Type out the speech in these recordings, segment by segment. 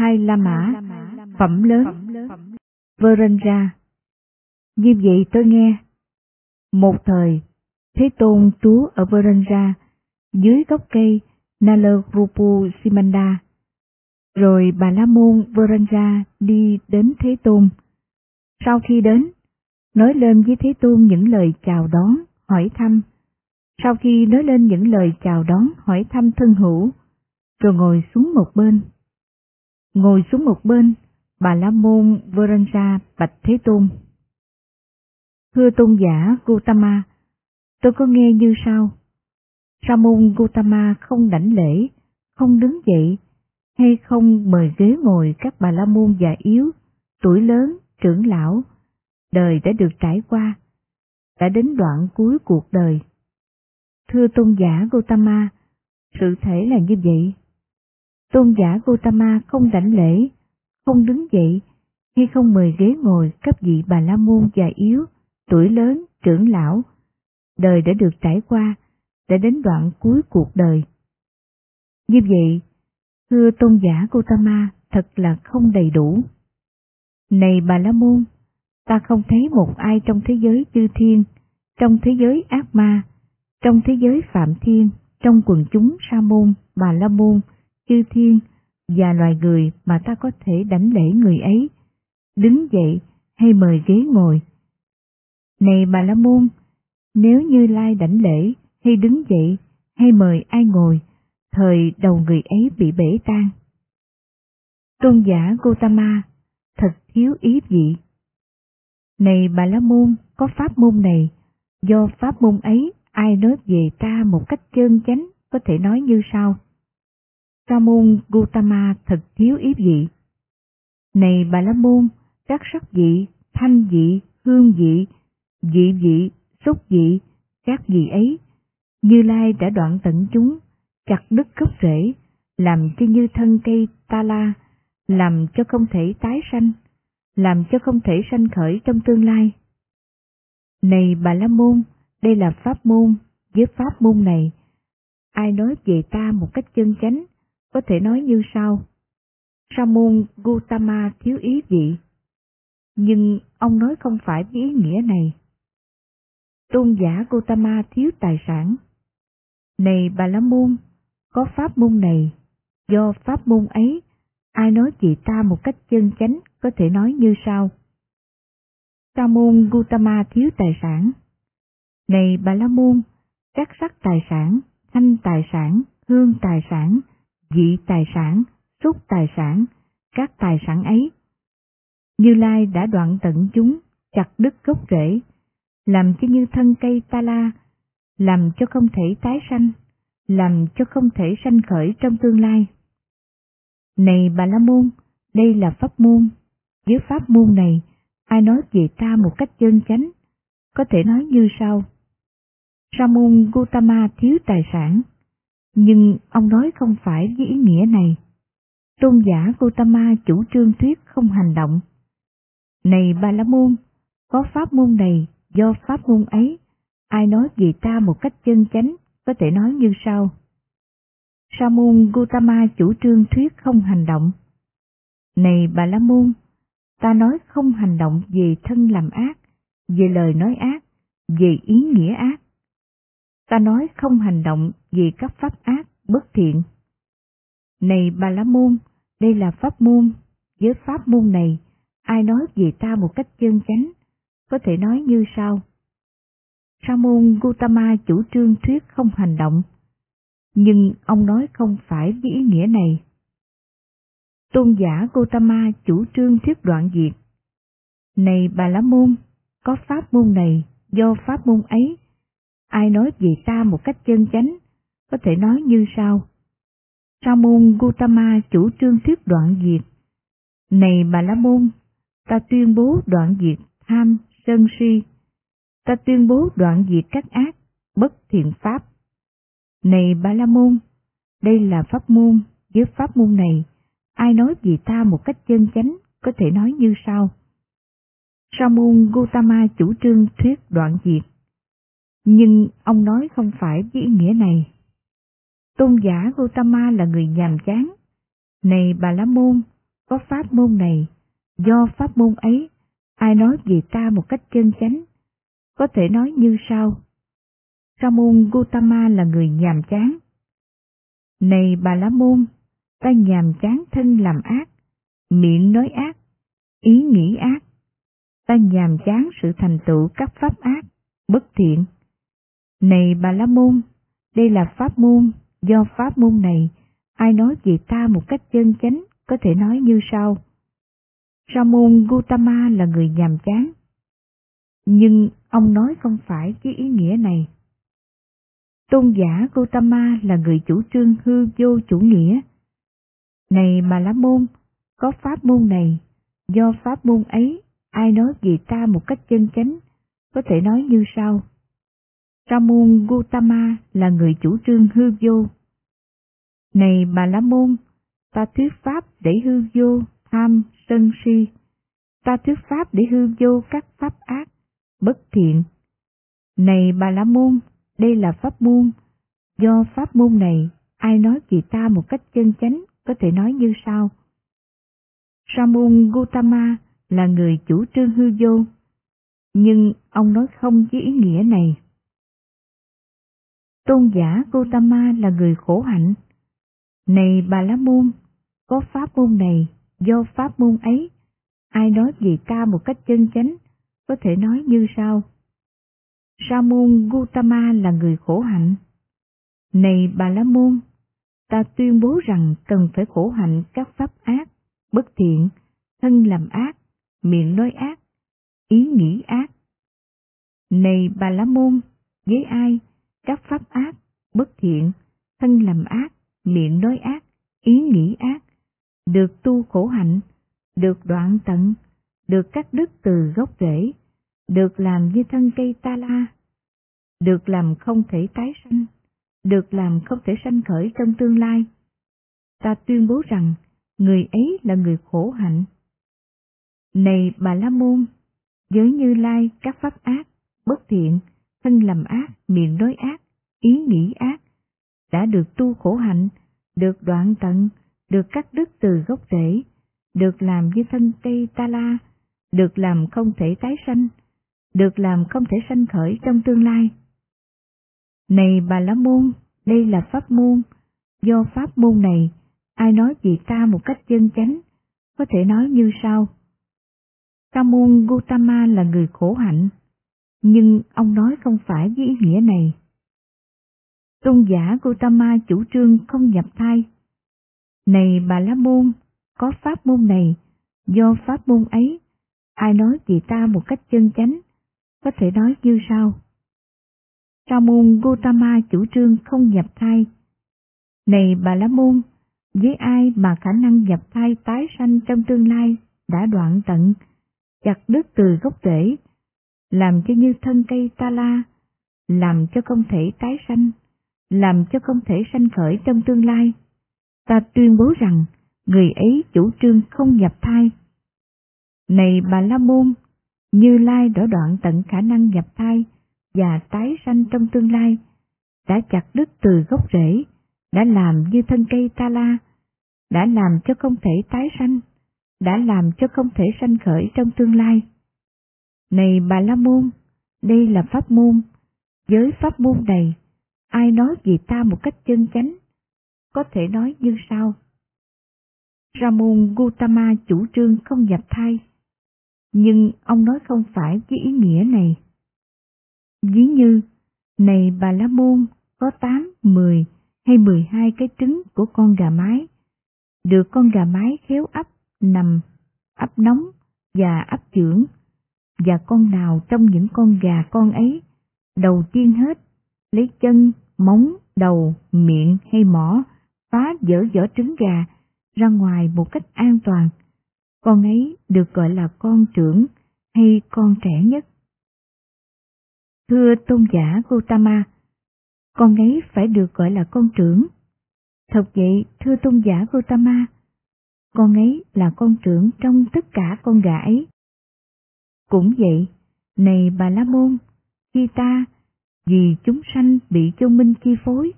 hai La Mã, phẩm lớn, Verendra. Như vậy tôi nghe. Một thời, Thế Tôn trú ở Verendra, dưới gốc cây Nalarupu Simanda. Rồi Bà La Môn Verendra đi đến Thế Tôn. Sau khi đến, nói lên với Thế Tôn những lời chào đón, hỏi thăm. Sau khi nói lên những lời chào đón, hỏi thăm thân hữu, rồi ngồi xuống một bên. Ngồi xuống một bên, bà La Môn Veranja bạch Thế Tôn. Thưa tôn giả Gautama, tôi có nghe như sau. Sa môn Gautama không đảnh lễ, không đứng dậy, hay không mời ghế ngồi các bà la môn già yếu, tuổi lớn, trưởng lão, đời đã được trải qua, đã đến đoạn cuối cuộc đời. Thưa tôn giả Gautama, sự thể là như vậy. Tôn giả Gautama không đảnh lễ, không đứng dậy, hay không mời ghế ngồi cấp vị bà la môn già yếu, tuổi lớn, trưởng lão, đời đã được trải qua, đã đến đoạn cuối cuộc đời. Như vậy, thưa tôn giả Gautama thật là không đầy đủ. Này bà la môn, ta không thấy một ai trong thế giới chư thiên, trong thế giới ác ma, trong thế giới phạm thiên, trong quần chúng sa môn, bà la môn, chư thiên và loài người mà ta có thể đánh lễ người ấy, đứng dậy hay mời ghế ngồi. Này bà la môn, nếu như lai đảnh lễ hay đứng dậy hay mời ai ngồi, thời đầu người ấy bị bể tan. Tôn giả Gautama thật thiếu ý vị. Này bà la môn, có pháp môn này, do pháp môn ấy ai nói về ta một cách chân chánh có thể nói như sau. Sa môn Gautama thật thiếu ý vị. Này bà la môn, các sắc vị, thanh vị, hương vị, vị vị, xúc vị, các vị ấy, Như Lai đã đoạn tận chúng, chặt đứt gốc rễ, làm cho như thân cây ta la, làm cho không thể tái sanh, làm cho không thể sanh khởi trong tương lai. Này bà la môn, đây là pháp môn, với pháp môn này, ai nói về ta một cách chân chánh, có thể nói như sau. Sa môn Gautama thiếu ý vị, nhưng ông nói không phải với ý nghĩa này. Tôn giả Gautama thiếu tài sản. Này bà la môn, có pháp môn này, do pháp môn ấy, ai nói chị ta một cách chân chánh có thể nói như sau. Sa môn Gautama thiếu tài sản. Này bà la môn, các sắc tài sản, thanh tài sản, hương tài sản, dị tài sản, xúc tài sản, các tài sản ấy. Như Lai đã đoạn tận chúng, chặt đứt gốc rễ, làm cho như thân cây ta la, làm cho không thể tái sanh, làm cho không thể sanh khởi trong tương lai. Này bà La Môn, đây là pháp môn, với pháp môn này, ai nói về ta một cách chân chánh, có thể nói như sau. Sa môn Gautama thiếu tài sản, nhưng ông nói không phải với ý nghĩa này. Tôn giả Gautama chủ trương thuyết không hành động. Này Ba La Môn, có pháp môn này, do pháp môn ấy, ai nói về ta một cách chân chánh, có thể nói như sau. Sa môn Gautama chủ trương thuyết không hành động. Này Bà La Môn, ta nói không hành động về thân làm ác, về lời nói ác, về ý nghĩa ác, ta nói không hành động vì các pháp ác, bất thiện. Này bà la môn, đây là pháp môn, với pháp môn này, ai nói về ta một cách chân chánh, có thể nói như sau. Sa môn Gautama chủ trương thuyết không hành động, nhưng ông nói không phải với ý nghĩa này. Tôn giả Gautama chủ trương thuyết đoạn diệt. Này bà la môn, có pháp môn này, do pháp môn ấy Ai nói về ta một cách chân chánh, có thể nói như sau. Sa môn Gautama chủ trương thuyết đoạn diệt. Này bà la môn, ta tuyên bố đoạn diệt tham, sân si. Ta tuyên bố đoạn diệt các ác, bất thiện pháp. Này bà la môn, đây là pháp môn, với pháp môn này, ai nói về ta một cách chân chánh, có thể nói như sau. Sa môn Gautama chủ trương thuyết đoạn diệt nhưng ông nói không phải với ý nghĩa này. Tôn giả Gautama là người nhàm chán. Này bà La Môn, có pháp môn này, do pháp môn ấy, ai nói về ta một cách chân chánh, có thể nói như sau. Sa môn Gautama là người nhàm chán. Này bà la môn, ta nhàm chán thân làm ác, miệng nói ác, ý nghĩ ác. Ta nhàm chán sự thành tựu các pháp ác, bất thiện. Này bà la môn, đây là pháp môn, do pháp môn này, ai nói về ta một cách chân chánh, có thể nói như sau. Sa môn Gautama là người nhàm chán. Nhưng ông nói không phải với ý nghĩa này. Tôn giả Gautama là người chủ trương hư vô chủ nghĩa. Này mà lá môn, có pháp môn này, do pháp môn ấy, ai nói về ta một cách chân chánh, có thể nói như sau. Sa môn Gautama là người chủ trương hư vô. Này bà la môn, ta thuyết pháp để hư vô, tham, sân si. Ta thuyết pháp để hư vô các pháp ác, bất thiện. Này bà la môn, đây là pháp môn. Do pháp môn này, ai nói về ta một cách chân chánh có thể nói như sau. Sa môn Gautama là người chủ trương hư vô, nhưng ông nói không với ý nghĩa này. Tôn giả Gautama là người khổ hạnh. Này bà la môn, có pháp môn này, do pháp môn ấy, ai nói về ta một cách chân chánh, có thể nói như sau. Sa môn Gautama là người khổ hạnh. Này bà la môn, ta tuyên bố rằng cần phải khổ hạnh các pháp ác, bất thiện, thân làm ác, miệng nói ác, ý nghĩ ác. Này bà la môn, với ai, các pháp ác, bất thiện, thân làm ác, miệng nói ác, ý nghĩ ác, được tu khổ hạnh, được đoạn tận, được cắt đứt từ gốc rễ, được làm như thân cây ta la, được làm không thể tái sanh, được làm không thể sanh khởi trong tương lai. Ta tuyên bố rằng người ấy là người khổ hạnh. Này bà La Môn, với Như Lai các pháp ác, bất thiện, thân làm ác, miệng nói ác, ý nghĩ ác, đã được tu khổ hạnh, được đoạn tận, được cắt đứt từ gốc rễ, được làm như thân cây ta la, được làm không thể tái sanh, được làm không thể sanh khởi trong tương lai. Này bà la môn, đây là pháp môn, do pháp môn này, ai nói về ta một cách chân chánh, có thể nói như sau. ca môn Gautama là người khổ hạnh, nhưng ông nói không phải với ý nghĩa này. Tôn giả Gautama chủ trương không nhập thai. Này bà la môn, có pháp môn này, do pháp môn ấy, ai nói chị ta một cách chân chánh, có thể nói như sau. Sa môn Gautama chủ trương không nhập thai. Này bà la môn, với ai mà khả năng nhập thai tái sanh trong tương lai đã đoạn tận, chặt đứt từ gốc rễ, làm cho như thân cây ta la, làm cho không thể tái sanh, làm cho không thể sanh khởi trong tương lai. Ta tuyên bố rằng người ấy chủ trương không nhập thai. Này bà La Môn, Như Lai đã đoạn tận khả năng nhập thai và tái sanh trong tương lai, đã chặt đứt từ gốc rễ, đã làm như thân cây ta la, đã làm cho không thể tái sanh, đã làm cho không thể sanh khởi trong tương lai. Này bà La Môn, đây là pháp môn, với pháp môn này, ai nói về ta một cách chân chánh, có thể nói như sau. Ramon Gautama chủ trương không nhập thai, nhưng ông nói không phải với ý nghĩa này. Ví như, này bà La Môn có 8, 10 hay 12 cái trứng của con gà mái, được con gà mái khéo ấp, nằm, ấp nóng và ấp trưởng, và con nào trong những con gà con ấy, đầu tiên hết, lấy chân, móng, đầu, miệng hay mỏ, phá dở vỏ trứng gà ra ngoài một cách an toàn. Con ấy được gọi là con trưởng hay con trẻ nhất. Thưa tôn giả Gotama con ấy phải được gọi là con trưởng. Thật vậy, thưa tôn giả Gotama con ấy là con trưởng trong tất cả con gà ấy. Cũng vậy, này bà La Môn, khi ta, vì chúng sanh bị vô minh chi phối,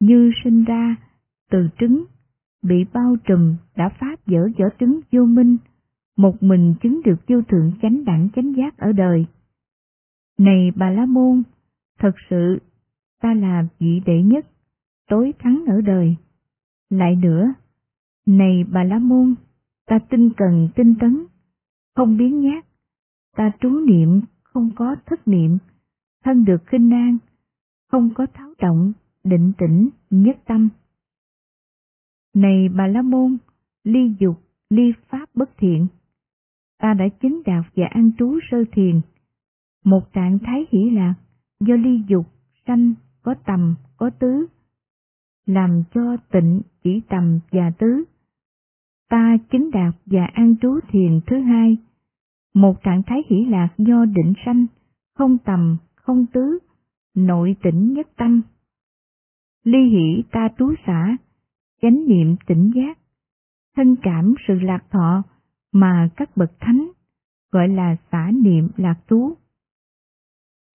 như sinh ra từ trứng, bị bao trùm đã phát vỡ vỏ trứng vô minh, một mình chứng được vô thượng chánh đẳng chánh giác ở đời. Này Bà La Môn, thật sự ta là vị đệ nhất, tối thắng ở đời. Lại nữa, này Bà La Môn, ta tinh cần tinh tấn, không biến nhát, ta trú niệm không có thất niệm, thân được khinh an, không có tháo động, định tĩnh, nhất tâm. Này Bà La Môn, ly dục, ly pháp bất thiện, ta đã chính đạt và an trú sơ thiền, một trạng thái hỷ lạc do ly dục, sanh, có tầm, có tứ, làm cho tịnh chỉ tầm và tứ. Ta chính đạt và an trú thiền thứ hai, một trạng thái hỷ lạc do định sanh, không tầm, không tứ, nội tỉnh nhất tâm. Ly hỷ ta trú xả, chánh niệm tỉnh giác, thân cảm sự lạc thọ mà các bậc thánh gọi là xả niệm lạc trú.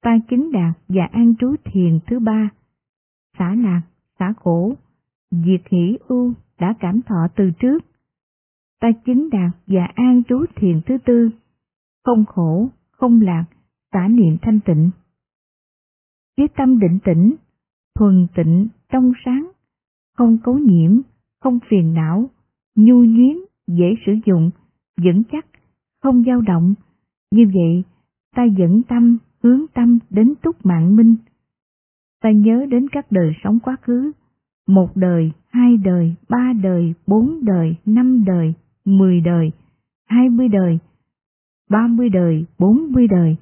Ta chính đạt và an trú thiền thứ ba, xả lạc, xả khổ, diệt hỷ ưu đã cảm thọ từ trước. Ta chính đạt và an trú thiền thứ tư, không khổ, không lạc, xả niệm thanh tịnh. Với tâm định tĩnh, thuần tịnh, trong sáng, không cấu nhiễm, không phiền não, nhu nhuyến, dễ sử dụng, vững chắc, không dao động. Như vậy, ta dẫn tâm, hướng tâm đến túc mạng minh. Ta nhớ đến các đời sống quá khứ, một đời, hai đời, ba đời, bốn đời, năm đời, mười đời, hai mươi đời, ba mươi đời, bốn mươi đời,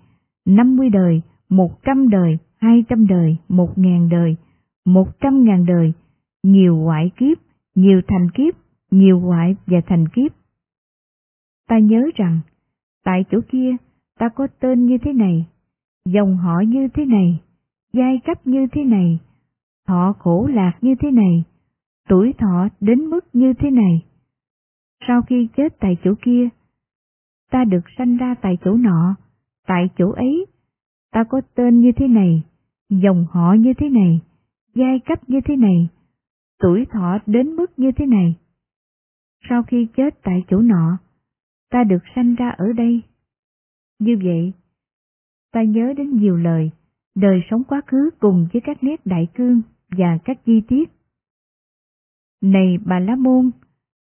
năm mươi đời, một trăm đời, hai trăm đời, một ngàn đời, một trăm ngàn đời, nhiều ngoại kiếp, nhiều thành kiếp, nhiều ngoại và thành kiếp. Ta nhớ rằng, tại chỗ kia ta có tên như thế này, dòng họ như thế này, giai cấp như thế này, thọ khổ lạc như thế này, tuổi thọ đến mức như thế này. Sau khi chết tại chỗ kia, ta được sanh ra tại chỗ nọ, tại chỗ ấy, ta có tên như thế này, dòng họ như thế này, giai cấp như thế này, tuổi thọ đến mức như thế này. Sau khi chết tại chỗ nọ, ta được sanh ra ở đây. Như vậy, ta nhớ đến nhiều lời, đời sống quá khứ cùng với các nét đại cương và các chi tiết. Này bà Lá Môn,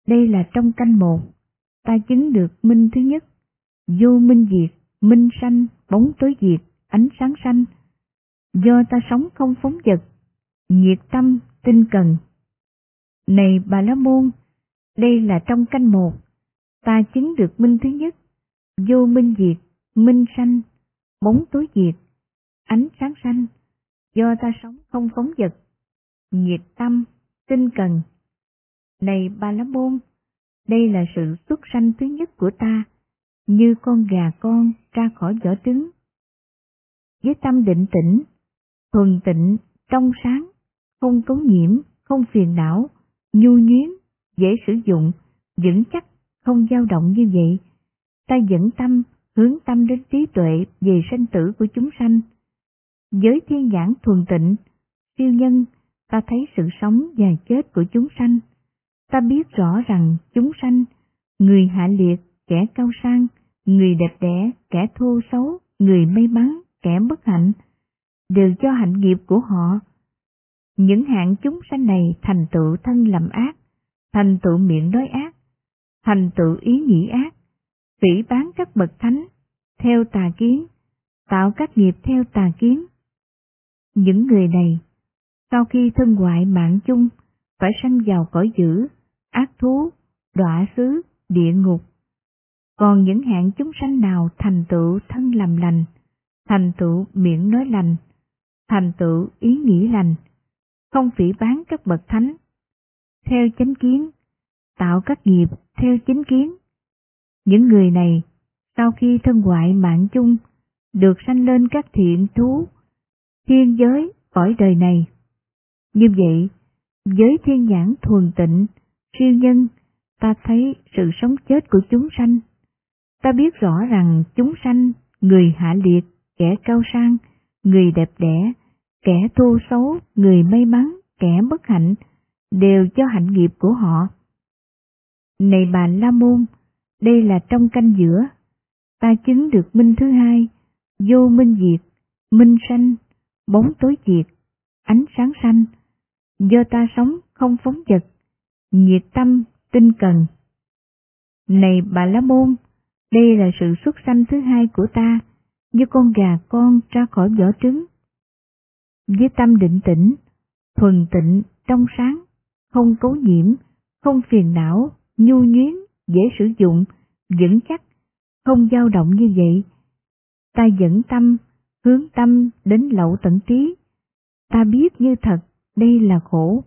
đây là trong canh một, ta chứng được minh thứ nhất, vô minh diệt, minh sanh, bóng tối diệt, ánh sáng sanh. Do ta sống không phóng vật, nhiệt tâm, tinh cần. Này bà La Môn, đây là trong canh một, ta chứng được minh thứ nhất, vô minh diệt, minh sanh, bóng tối diệt, ánh sáng sanh, do ta sống không phóng vật, nhiệt tâm, tinh cần. Này bà La Môn, đây là sự xuất sanh thứ nhất của ta, như con gà con ra khỏi vỏ trứng. Với tâm định tĩnh, thuần tịnh, trong sáng, không cấu nhiễm, không phiền não, nhu nhuyến, dễ sử dụng, vững chắc, không dao động như vậy, ta dẫn tâm, hướng tâm đến trí tuệ về sanh tử của chúng sanh. Với thiên nhãn thuần tịnh, siêu nhân, ta thấy sự sống và chết của chúng sanh. Ta biết rõ rằng chúng sanh, người hạ liệt, kẻ cao sang, người đẹp đẽ, kẻ thô xấu, người may mắn, kẻ bất hạnh, đều cho hạnh nghiệp của họ. Những hạng chúng sanh này thành tựu thân làm ác, thành tựu miệng nói ác, thành tựu ý nghĩ ác, phỉ bán các bậc thánh, theo tà kiến, tạo các nghiệp theo tà kiến. Những người này, sau khi thân ngoại mạng chung, phải sanh vào cõi dữ, ác thú, đọa xứ, địa ngục. Còn những hạng chúng sanh nào thành tựu thân làm lành, thành tựu miệng nói lành, thành tựu ý nghĩ lành, không phỉ bán các bậc thánh, theo chánh kiến, tạo các nghiệp theo chính kiến. Những người này, sau khi thân ngoại mạng chung, được sanh lên các thiện thú, thiên giới, cõi đời này. Như vậy, với thiên nhãn thuần tịnh, siêu nhân, ta thấy sự sống chết của chúng sanh. Ta biết rõ rằng chúng sanh, người hạ liệt, kẻ cao sang, người đẹp đẽ, kẻ thô xấu, người may mắn, kẻ bất hạnh, đều cho hạnh nghiệp của họ. Này bà La Môn, đây là trong canh giữa, ta chứng được minh thứ hai, vô minh diệt, minh sanh, bóng tối diệt, ánh sáng sanh, do ta sống không phóng vật, nhiệt tâm, tinh cần. Này bà La Môn, đây là sự xuất sanh thứ hai của ta, như con gà con ra khỏi vỏ trứng. Với tâm định tĩnh, thuần tịnh, trong sáng, không cấu nhiễm, không phiền não, nhu nhuyến, dễ sử dụng, vững chắc, không dao động như vậy. Ta dẫn tâm, hướng tâm đến lậu tận trí. Ta biết như thật, đây là khổ.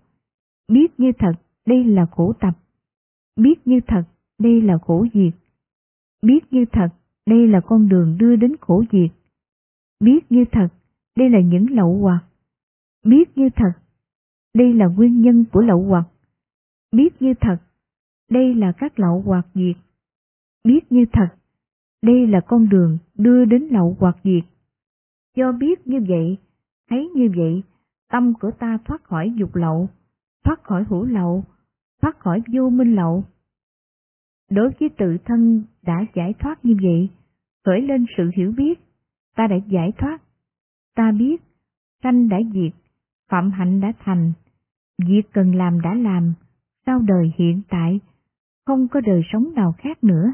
Biết như thật, đây là khổ tập. Biết như thật, đây là khổ diệt. Biết như thật, đây là con đường đưa đến khổ diệt. Biết như thật, đây là những lậu hoặc. Biết như thật, đây là nguyên nhân của lậu hoặc. Biết như thật, đây là các lậu hoặc diệt. Biết như thật, đây là con đường đưa đến lậu hoặc diệt. Do biết như vậy, thấy như vậy, tâm của ta thoát khỏi dục lậu, thoát khỏi hữu lậu, thoát khỏi vô minh lậu. Đối với tự thân đã giải thoát như vậy, khởi lên sự hiểu biết, ta đã giải thoát, ta biết, sanh đã diệt, phạm hạnh đã thành, việc cần làm đã làm, sau đời hiện tại, không có đời sống nào khác nữa.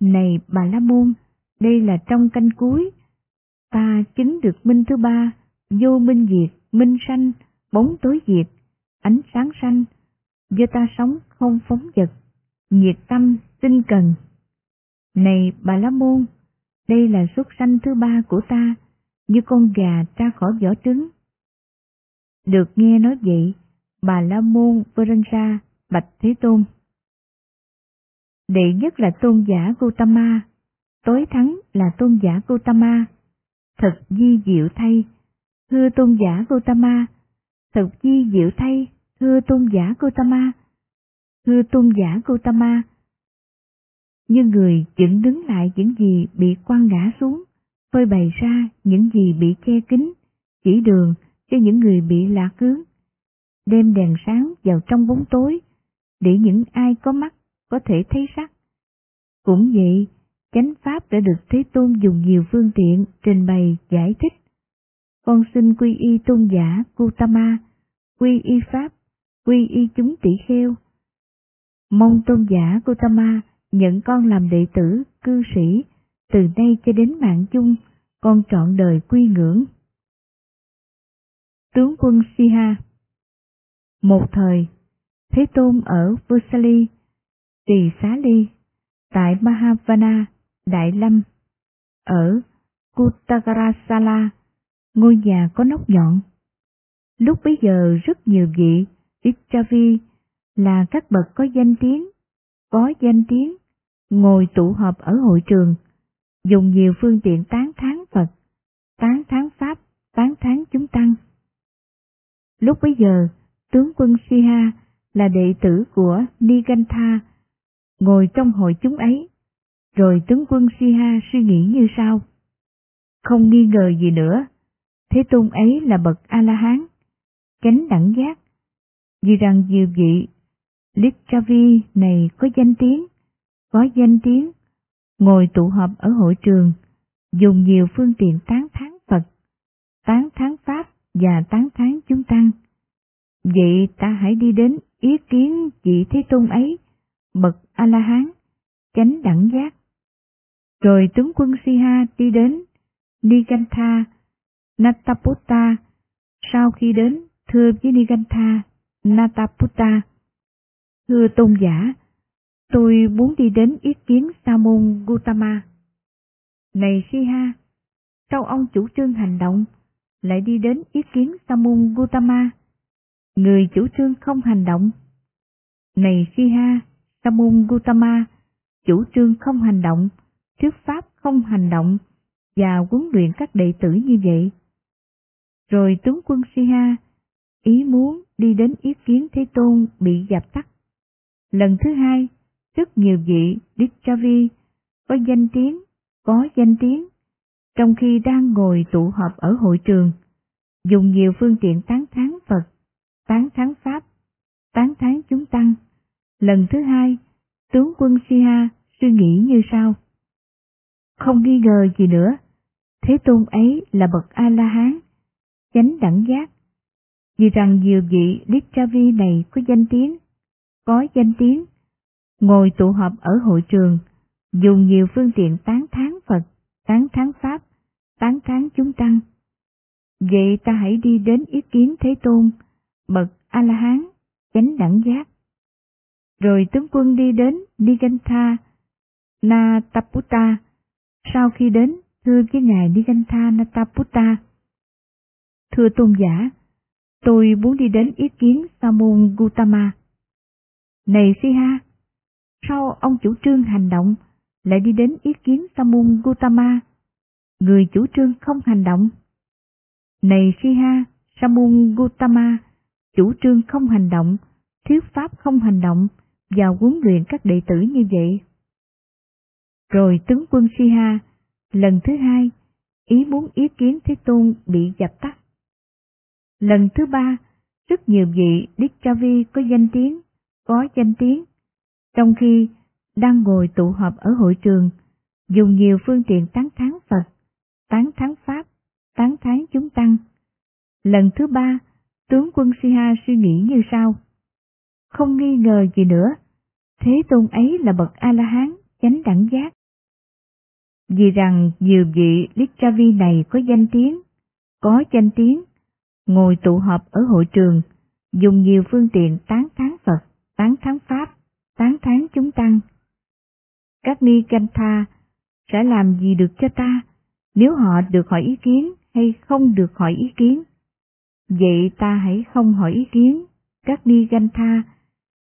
Này bà La Môn, đây là trong canh cuối, ta chứng được minh thứ ba, vô minh diệt, minh sanh, bóng tối diệt, ánh sáng sanh, do ta sống không phóng vật, nhiệt tâm, tinh cần. Này bà La Môn, đây là xuất sanh thứ ba của ta, như con gà ra khỏi vỏ trứng. Được nghe nói vậy, bà La Môn Varanja bạch Thế Tôn. Đệ nhất là tôn giả Gautama, tối thắng là tôn giả Gautama. Thật di diệu thay, thưa tôn giả Gautama, thật chi diệu thay, thưa tôn giả Gautama. Thưa tôn giả Gautama, như người dựng đứng lại những gì bị quăng ngã xuống, phơi bày ra những gì bị che kín, chỉ đường cho những người bị lạc hướng, đem đèn sáng vào trong bóng tối, để những ai có mắt có thể thấy sắc. Cũng vậy, chánh pháp đã được Thế Tôn dùng nhiều phương tiện trình bày giải thích. Con xin quy y tôn giả Gautama, quy y pháp, quy y chúng tỷ kheo. Mong tôn giả Gautama nhận con làm đệ tử, cư sĩ, từ nay cho đến mạng chung, con trọn đời quy ngưỡng. Tướng quân Siha Một thời, Thế Tôn ở Vesali, Tỳ Xá Ly, tại Mahavana, Đại Lâm, ở Kuttagarasala, ngôi nhà có nóc nhọn. Lúc bấy giờ rất nhiều vị Ichavi là các bậc có danh tiếng, có danh tiếng, ngồi tụ họp ở hội trường, dùng nhiều phương tiện tán thán Phật, tán thán Pháp, tán thán chúng tăng. Lúc bấy giờ, tướng quân Siha là đệ tử của Nigantha, ngồi trong hội chúng ấy, rồi tướng quân Siha suy nghĩ như sau. Không nghi ngờ gì nữa, Thế Tôn ấy là bậc A-la-hán, chánh đẳng giác, vì rằng diệu vị Lichavi này có danh tiếng, có danh tiếng, ngồi tụ họp ở hội trường, dùng nhiều phương tiện tán thán Phật, tán thán Pháp và tán thán chúng tăng. Vậy ta hãy đi đến ý kiến vị Thế Tôn ấy, bậc A-la-hán, chánh đẳng giác. Rồi tướng quân Siha đi đến Nigantha, Nataputta, sau khi đến thưa với Nigantha, Nataputta, thưa tôn giả, tôi muốn đi đến ý kiến Sa môn Gautama. Này Siha, sao ông chủ trương hành động, lại đi đến ý kiến Sa môn Gautama? Người chủ trương không hành động. Này Siha, Sa môn Gautama, chủ trương không hành động, thuyết pháp không hành động và huấn luyện các đệ tử như vậy. Rồi tướng quân Siha ý muốn đi đến ý kiến Thế Tôn bị dập tắt. Lần thứ hai, rất nhiều vị Dichavi có danh tiếng, có danh tiếng, trong khi đang ngồi tụ họp ở hội trường, dùng nhiều phương tiện tán thán Phật, tán thán Pháp, tán thán chúng tăng. Lần thứ hai, tướng quân Siha suy nghĩ như sau. Không nghi ngờ gì nữa, Thế Tôn ấy là bậc A-la-hán, chánh đẳng giác. Vì rằng nhiều vị Lichavi này có danh tiếng, có danh tiếng, ngồi tụ họp ở hội trường, dùng nhiều phương tiện tán thán Phật, tán thán Pháp, tán thán chúng tăng. Vậy ta hãy đi đến ý kiến Thế Tôn, bậc A-la-hán, chánh đẳng giác. Rồi tướng quân đi đến Nigantha, Nataputta, sau khi đến thưa với ngài Nigantha Nataputta. Thưa tôn giả, tôi muốn đi đến ý kiến Samun Gautama. Này Siha, sao ông chủ trương hành động lại đi đến ý kiến Samun Gautama, người chủ trương không hành động? Này Siha, Samun Gautama, chủ trương không hành động, thuyết pháp không hành động và huấn luyện các đệ tử như vậy. Rồi tướng quân Siha, lần thứ hai, ý muốn ý kiến Thế Tôn bị dập tắt. Lần thứ ba, rất nhiều vị Đức Cha Vi có danh tiếng, có danh tiếng, trong khi đang ngồi tụ họp ở hội trường, dùng nhiều phương tiện tán thán Phật, tán thán Pháp, tán thán chúng tăng. Lần thứ ba, tướng quân Siha suy nghĩ như sau. Không nghi ngờ gì nữa, Thế Tôn ấy là bậc A-la-hán, chánh đẳng giác. Vì rằng nhiều vị Lichavi này có danh tiếng, có danh tiếng, ngồi tụ họp ở hội trường, dùng nhiều phương tiện tán thán Phật, tán thán Pháp, tán thán chúng tăng. Các ni canh tha sẽ làm gì được cho ta nếu họ được hỏi ý kiến hay không được hỏi ý kiến? Vậy ta hãy không hỏi ý kiến, các ni ganh tha,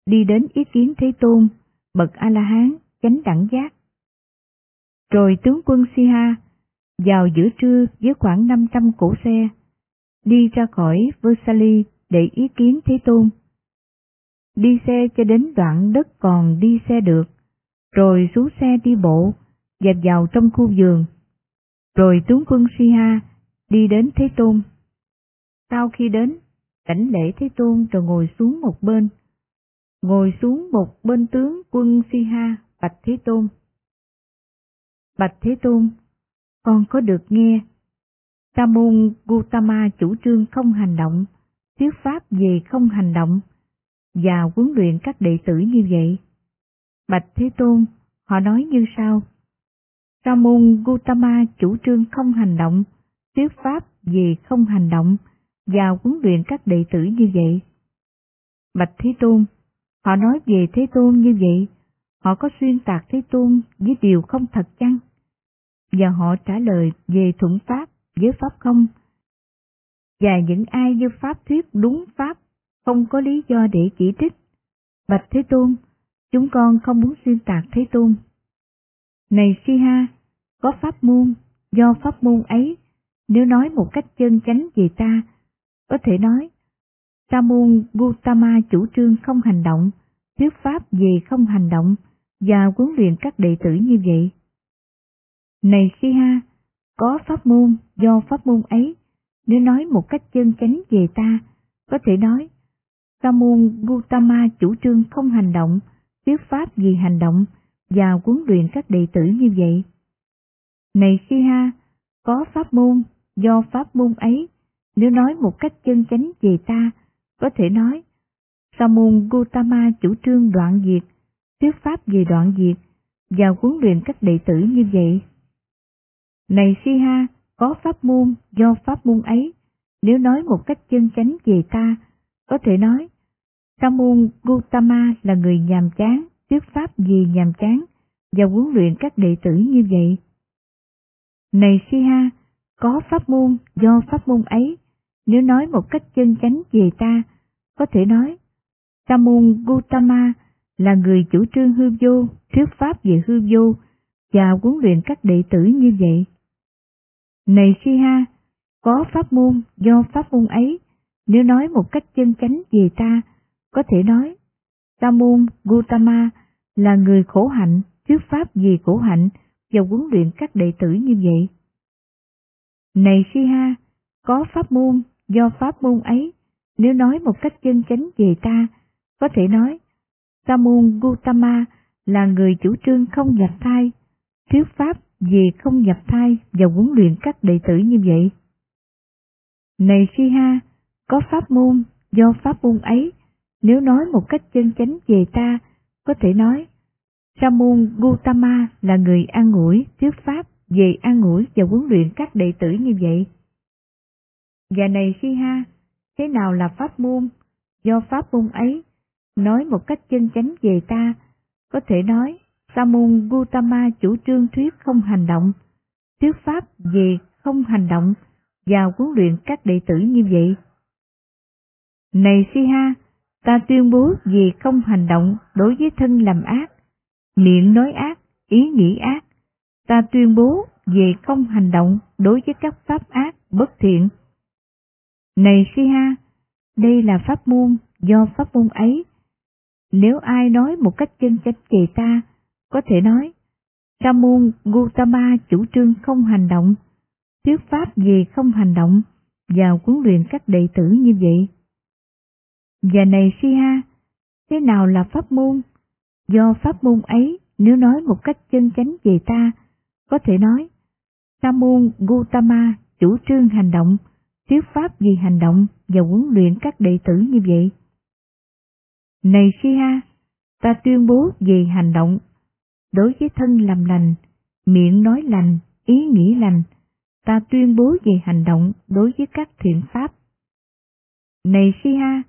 đi đến ý kiến Thế Tôn, bậc A-la-hán, chánh đẳng giác. Rồi tướng quân Siha vào giữa trưa với khoảng 500 cổ xe, đi ra khỏi Versailles để ý kiến Thế Tôn. Đi xe cho đến đoạn đất còn đi xe được, rồi xuống xe đi bộ, dẹp vào trong khu vườn. Rồi tướng quân Siha đi đến Thế Tôn. Sau khi đến, cảnh lễ Thế Tôn rồi ngồi xuống một bên. Ngồi xuống một bên tướng quân Siha bạch Thế Tôn. Bạch Thế Tôn, con có được nghe Tamun Gautama chủ trương không hành động, thuyết pháp về không hành động, và huấn luyện các đệ tử như vậy. Bạch Thế Tôn, họ nói như sau. Tamun Gautama chủ trương không hành động, thuyết pháp về không hành động, và huấn luyện các đệ tử như vậy. Bạch Thế Tôn, họ nói về Thế Tôn như vậy, họ có xuyên tạc Thế Tôn với điều không thật chăng? Và họ trả lời về thuận pháp với pháp không. Và những ai như pháp thuyết đúng pháp, không có lý do để chỉ trích. Bạch Thế Tôn, chúng con không muốn xuyên tạc Thế Tôn. Này Siha, có pháp môn, do pháp môn ấy, nếu nói một cách chân chánh về ta, có thể nói, Sa môn Gautama chủ trương không hành động, thuyết pháp về không hành động và huấn luyện các đệ tử như vậy. Này Siha, có pháp môn, do pháp môn ấy, nếu nói một cách chân chánh về ta, có thể nói, Sa môn Gautama chủ trương không hành động, thuyết pháp vì hành động và huấn luyện các đệ tử như vậy. Này Siha, có pháp môn, do pháp môn ấy, nếu nói một cách chân chánh về ta, có thể nói, Sa môn Gautama chủ trương đoạn diệt, thuyết pháp về đoạn diệt và huấn luyện các đệ tử như vậy. Này Siha, có pháp môn, do pháp môn ấy, nếu nói một cách chân chánh về ta, có thể nói, Sa môn Gautama là người nhàm chán, thuyết pháp gì nhàm chán, và huấn luyện các đệ tử như vậy. Này Siha, có pháp môn, do pháp môn ấy, nếu nói một cách chân chánh về ta, có thể nói, Sa môn Gautama là người chủ trương hư vô, thuyết pháp về hư vô, và huấn luyện các đệ tử như vậy. Này Siha, có pháp môn do pháp môn ấy, nếu nói một cách chân chánh về ta, có thể nói, Sa môn Gautama là người khổ hạnh, thuyết pháp vì khổ hạnh và huấn luyện các đệ tử như vậy. Này Siha, có pháp môn do pháp môn ấy, nếu nói một cách chân chánh về ta, có thể nói, Sa môn Gautama là người chủ trương không nhập thai, thuyết pháp về không nhập thai và huấn luyện các đệ tử như vậy. Này Siha, có pháp môn, do pháp môn ấy, nếu nói một cách chân chánh về ta, có thể nói, Sa môn Gautama là người an ủi, thuyết pháp về an ủi và huấn luyện các đệ tử như vậy. Và này Siha, thế nào là pháp môn? Do pháp môn ấy, nói một cách chân chánh về ta, có thể nói, Sa môn Gautama chủ trương thuyết không hành động, thuyết pháp về không hành động và huấn luyện các đệ tử như vậy. Này Siha, ta tuyên bố về không hành động đối với thân làm ác, miệng nói ác, ý nghĩ ác. Ta tuyên bố về không hành động đối với các pháp ác, bất thiện. Này Siha, đây là pháp môn, do pháp môn ấy. Nếu ai nói một cách chân chánh về ta, có thể nói, Sa môn Gautama chủ trương không hành động, thuyết pháp về không hành động và huấn luyện các đệ tử như vậy. Và này Siha, thế nào là pháp môn? Do pháp môn ấy, nếu nói một cách chân chánh về ta, có thể nói, Sa môn Gautama chủ trương hành động, thuyết pháp về hành động và huấn luyện các đệ tử như vậy. Này Siha, ta tuyên bố về hành động, đối với thân làm lành, miệng nói lành, ý nghĩ lành, ta tuyên bố về hành động đối với các thiện pháp. Này Siha,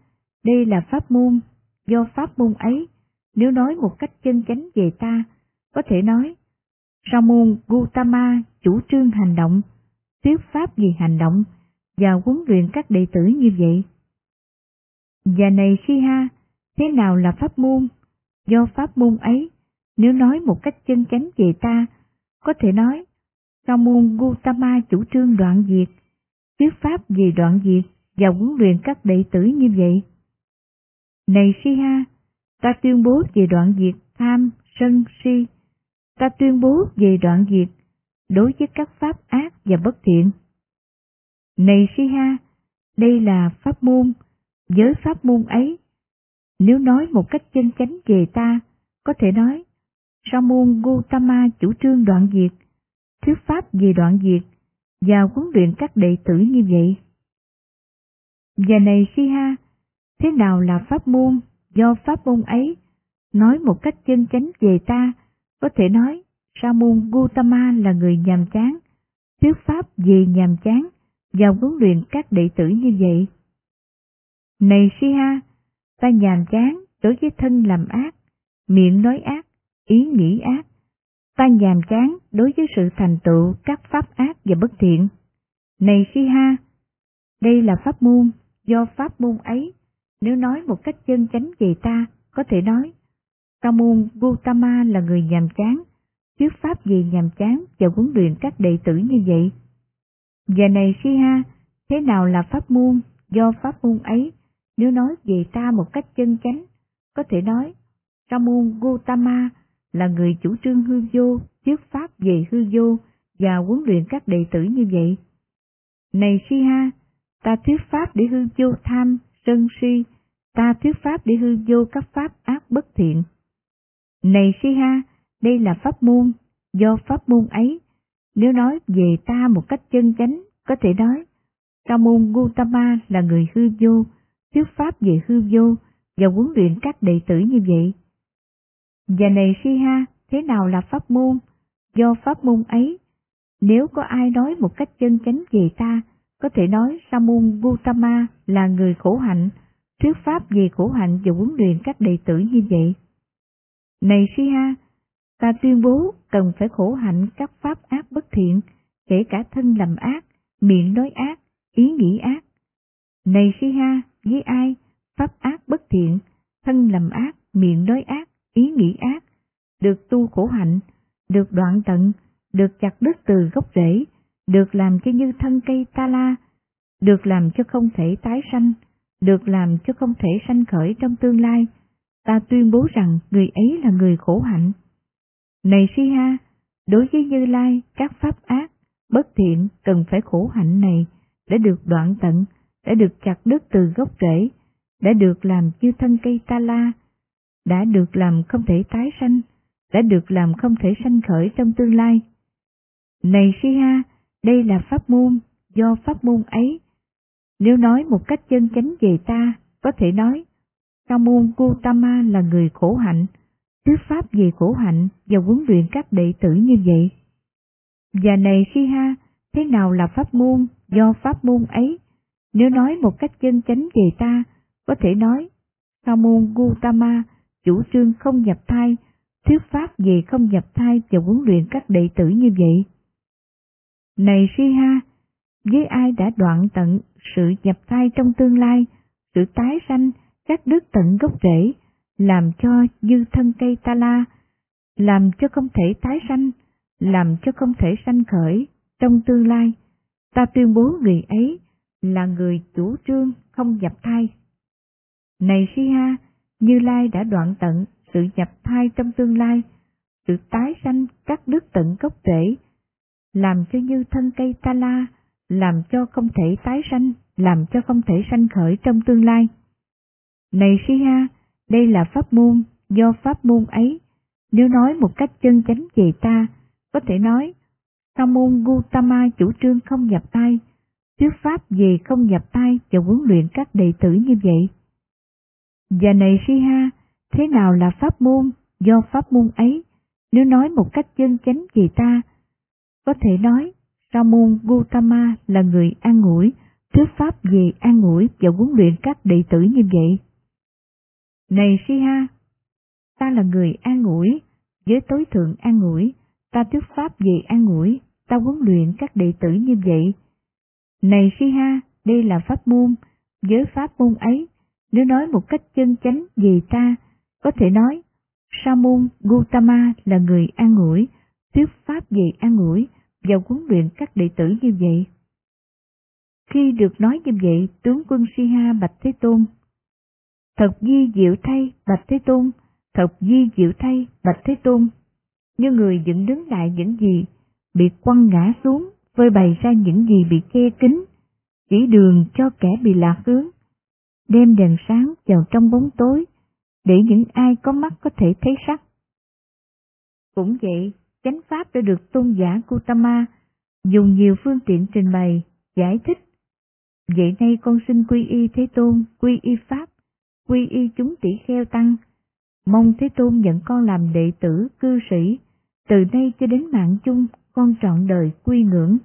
đây là pháp môn, do pháp môn ấy, nếu nói một cách chân chánh về ta, có thể nói, Sa môn Gautama chủ trương hành động, thuyết pháp về hành động và huấn luyện các đệ tử như vậy. Và này Siha, thế nào là pháp môn? Do pháp môn ấy, nếu nói một cách chân chánh về ta, có thể nói, Sa môn Gautama chủ trương đoạn diệt, thuyết pháp về đoạn diệt và huấn luyện các đệ tử như vậy. Này Siha, ta tuyên bố về đoạn diệt tham, sân, si. Ta tuyên bố về đoạn diệt đối với các pháp ác và bất thiện. Này Siha, đây là pháp môn, với pháp môn ấy. Nếu nói một cách chân chánh về ta, có thể nói, Sa môn Gautama chủ trương đoạn diệt, thuyết pháp về đoạn diệt và huấn luyện các đệ tử như vậy. Và này Siha, thế nào là pháp môn, do pháp môn ấy, nói một cách chân chánh về ta, có thể nói, Sa môn Gautama là người nhàm chán, thuyết pháp về nhàm chán và huấn luyện các đệ tử như vậy. Này Siha, ta nhàm chán đối với thân làm ác, miệng nói ác, ý nghĩ ác. Ta nhàm chán đối với sự thành tựu các pháp ác và bất thiện. Này Siha, đây là pháp môn, do pháp môn ấy, nếu nói một cách chân chánh về ta, có thể nói, ta môn Gautama là người nhàm chán, thuyết pháp về nhàm chán và huấn luyện các đệ tử như vậy. Và này Siha, thế nào là pháp môn, do pháp môn ấy, nếu nói về ta một cách chân chánh, có thể nói, ta môn Gautama là người chủ trương hư vô, thuyết pháp về hư vô và huấn luyện các đệ tử như vậy. Này Siha, ta thuyết pháp để hư vô tham, sân si, ta thuyết pháp để hư vô các pháp ác bất thiện. Này Siha, đây là pháp môn, do pháp môn ấy, nếu nói về ta một cách chân chánh, có thể nói, ca môn Gautama là người hư vô, thuyết pháp về hư vô và huấn luyện các đệ tử như vậy. Và này Siha, thế nào là pháp môn? Do pháp môn ấy, nếu có ai nói một cách chân chánh về ta, có thể nói Sa môn Gautama là người khổ hạnh, thuyết pháp về khổ hạnh và huấn luyện các đệ tử như vậy. Này Siha, ta tuyên bố cần phải khổ hạnh các pháp ác bất thiện, kể cả thân làm ác, miệng nói ác, ý nghĩ ác. Này Siha, với ai, pháp ác bất thiện, thân làm ác, miệng nói ác, ý nghĩ ác, được tu khổ hạnh, được đoạn tận, được chặt đứt từ gốc rễ, được làm cho như thân cây ta la, được làm cho không thể tái sanh, được làm cho không thể sanh khởi trong tương lai, ta tuyên bố rằng người ấy là người khổ hạnh. Này Si-ha, đối với Như Lai, các pháp ác, bất thiện cần phải khổ hạnh này đã được đoạn tận, đã được chặt đứt từ gốc rễ, đã được làm như thân cây ta la, đã được làm không thể tái sanh, đã được làm không thể sanh khởi trong tương lai. Này Siha, đây là pháp môn, do pháp môn ấy. Nếu nói một cách chân chánh về ta, có thể nói, Sa môn Gautama là người khổ hạnh, thuyết pháp về khổ hạnh và huấn luyện các đệ tử như vậy. Và này Siha, thế nào là pháp môn, do pháp môn ấy? Nếu nói một cách chân chánh về ta, có thể nói, Sa môn Gautama chủ trương không nhập thai, thuyết pháp về không nhập thai và huấn luyện các đệ tử như vậy. Này Siha, với ai đã đoạn tận sự nhập thai trong tương lai, sự tái sanh, các đức tận gốc rễ, làm cho dư thân cây ta la, làm cho không thể tái sanh, làm cho không thể sanh khởi trong tương lai, ta tuyên bố người ấy là người chủ trương không nhập thai. Này Siha, như Lai đã đoạn tận sự nhập thai trong tương lai, sự tái sanh các đức tận gốc rễ, làm cho như thân cây ta la, làm cho không thể tái sanh, làm cho không thể sanh khởi trong tương lai. Này Siha, đây là pháp môn, do pháp môn ấy, nếu nói một cách chân chánh về ta, có thể nói, Sa môn Gautama chủ trương không nhập tai, thuyết pháp về không nhập tai và huấn luyện các đệ tử như vậy. Và này Siha, thế nào là pháp môn, do pháp môn ấy, nếu nói một cách chân chánh về ta, có thể nói, Sa môn Gautama là người an ủi, thuyết pháp về an ủi và huấn luyện các đệ tử như vậy. Này Siha, ta là người an ủi, với tối thượng an ủi, ta thuyết pháp về an ủi, ta huấn luyện các đệ tử như vậy. Này Siha, đây là pháp môn, với pháp môn ấy, nếu nói một cách chân chánh về ta, có thể nói, Sa môn Gautama là người an ủi, thuyết pháp về an ủi và huấn luyện các đệ tử như vậy. Khi được nói như vậy, tướng quân Siha bạch Thế Tôn. Thật di diệu thay, bạch Thế Tôn, thật di diệu thay, bạch Thế Tôn. Như người dựng đứng lại những gì bị quăng ngã xuống, phơi bày ra những gì bị che kín, chỉ đường cho kẻ bị lạc hướng, đem đèn sáng vào trong bóng tối, để những ai có mắt có thể thấy sắc. Cũng vậy, chánh pháp đã được tôn giả Gautama dùng nhiều phương tiện trình bày, giải thích. Vậy nay con xin quy y Thế Tôn, quy y Pháp, quy y chúng tỷ kheo tăng, mong Thế Tôn nhận con làm đệ tử, cư sĩ, từ nay cho đến mạng chung con trọn đời quy ngưỡng.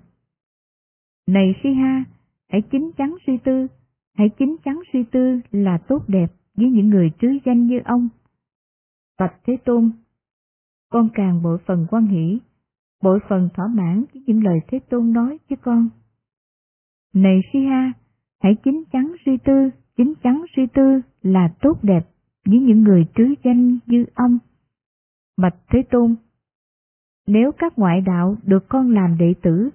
Này Siha, hãy chính chắn suy tư, hãy chính chắn suy tư là tốt đẹp với những người trứ danh như ông. Bạch Thế Tôn, con càng bội phần quan hỷ, bội phần thỏa mãn với những lời Thế Tôn nói với con. Này Siha, hãy chính chắn suy tư, chính chắn suy tư là tốt đẹp với những người trứ danh như ông. Bạch Thế Tôn, nếu các ngoại đạo được con làm đệ tử,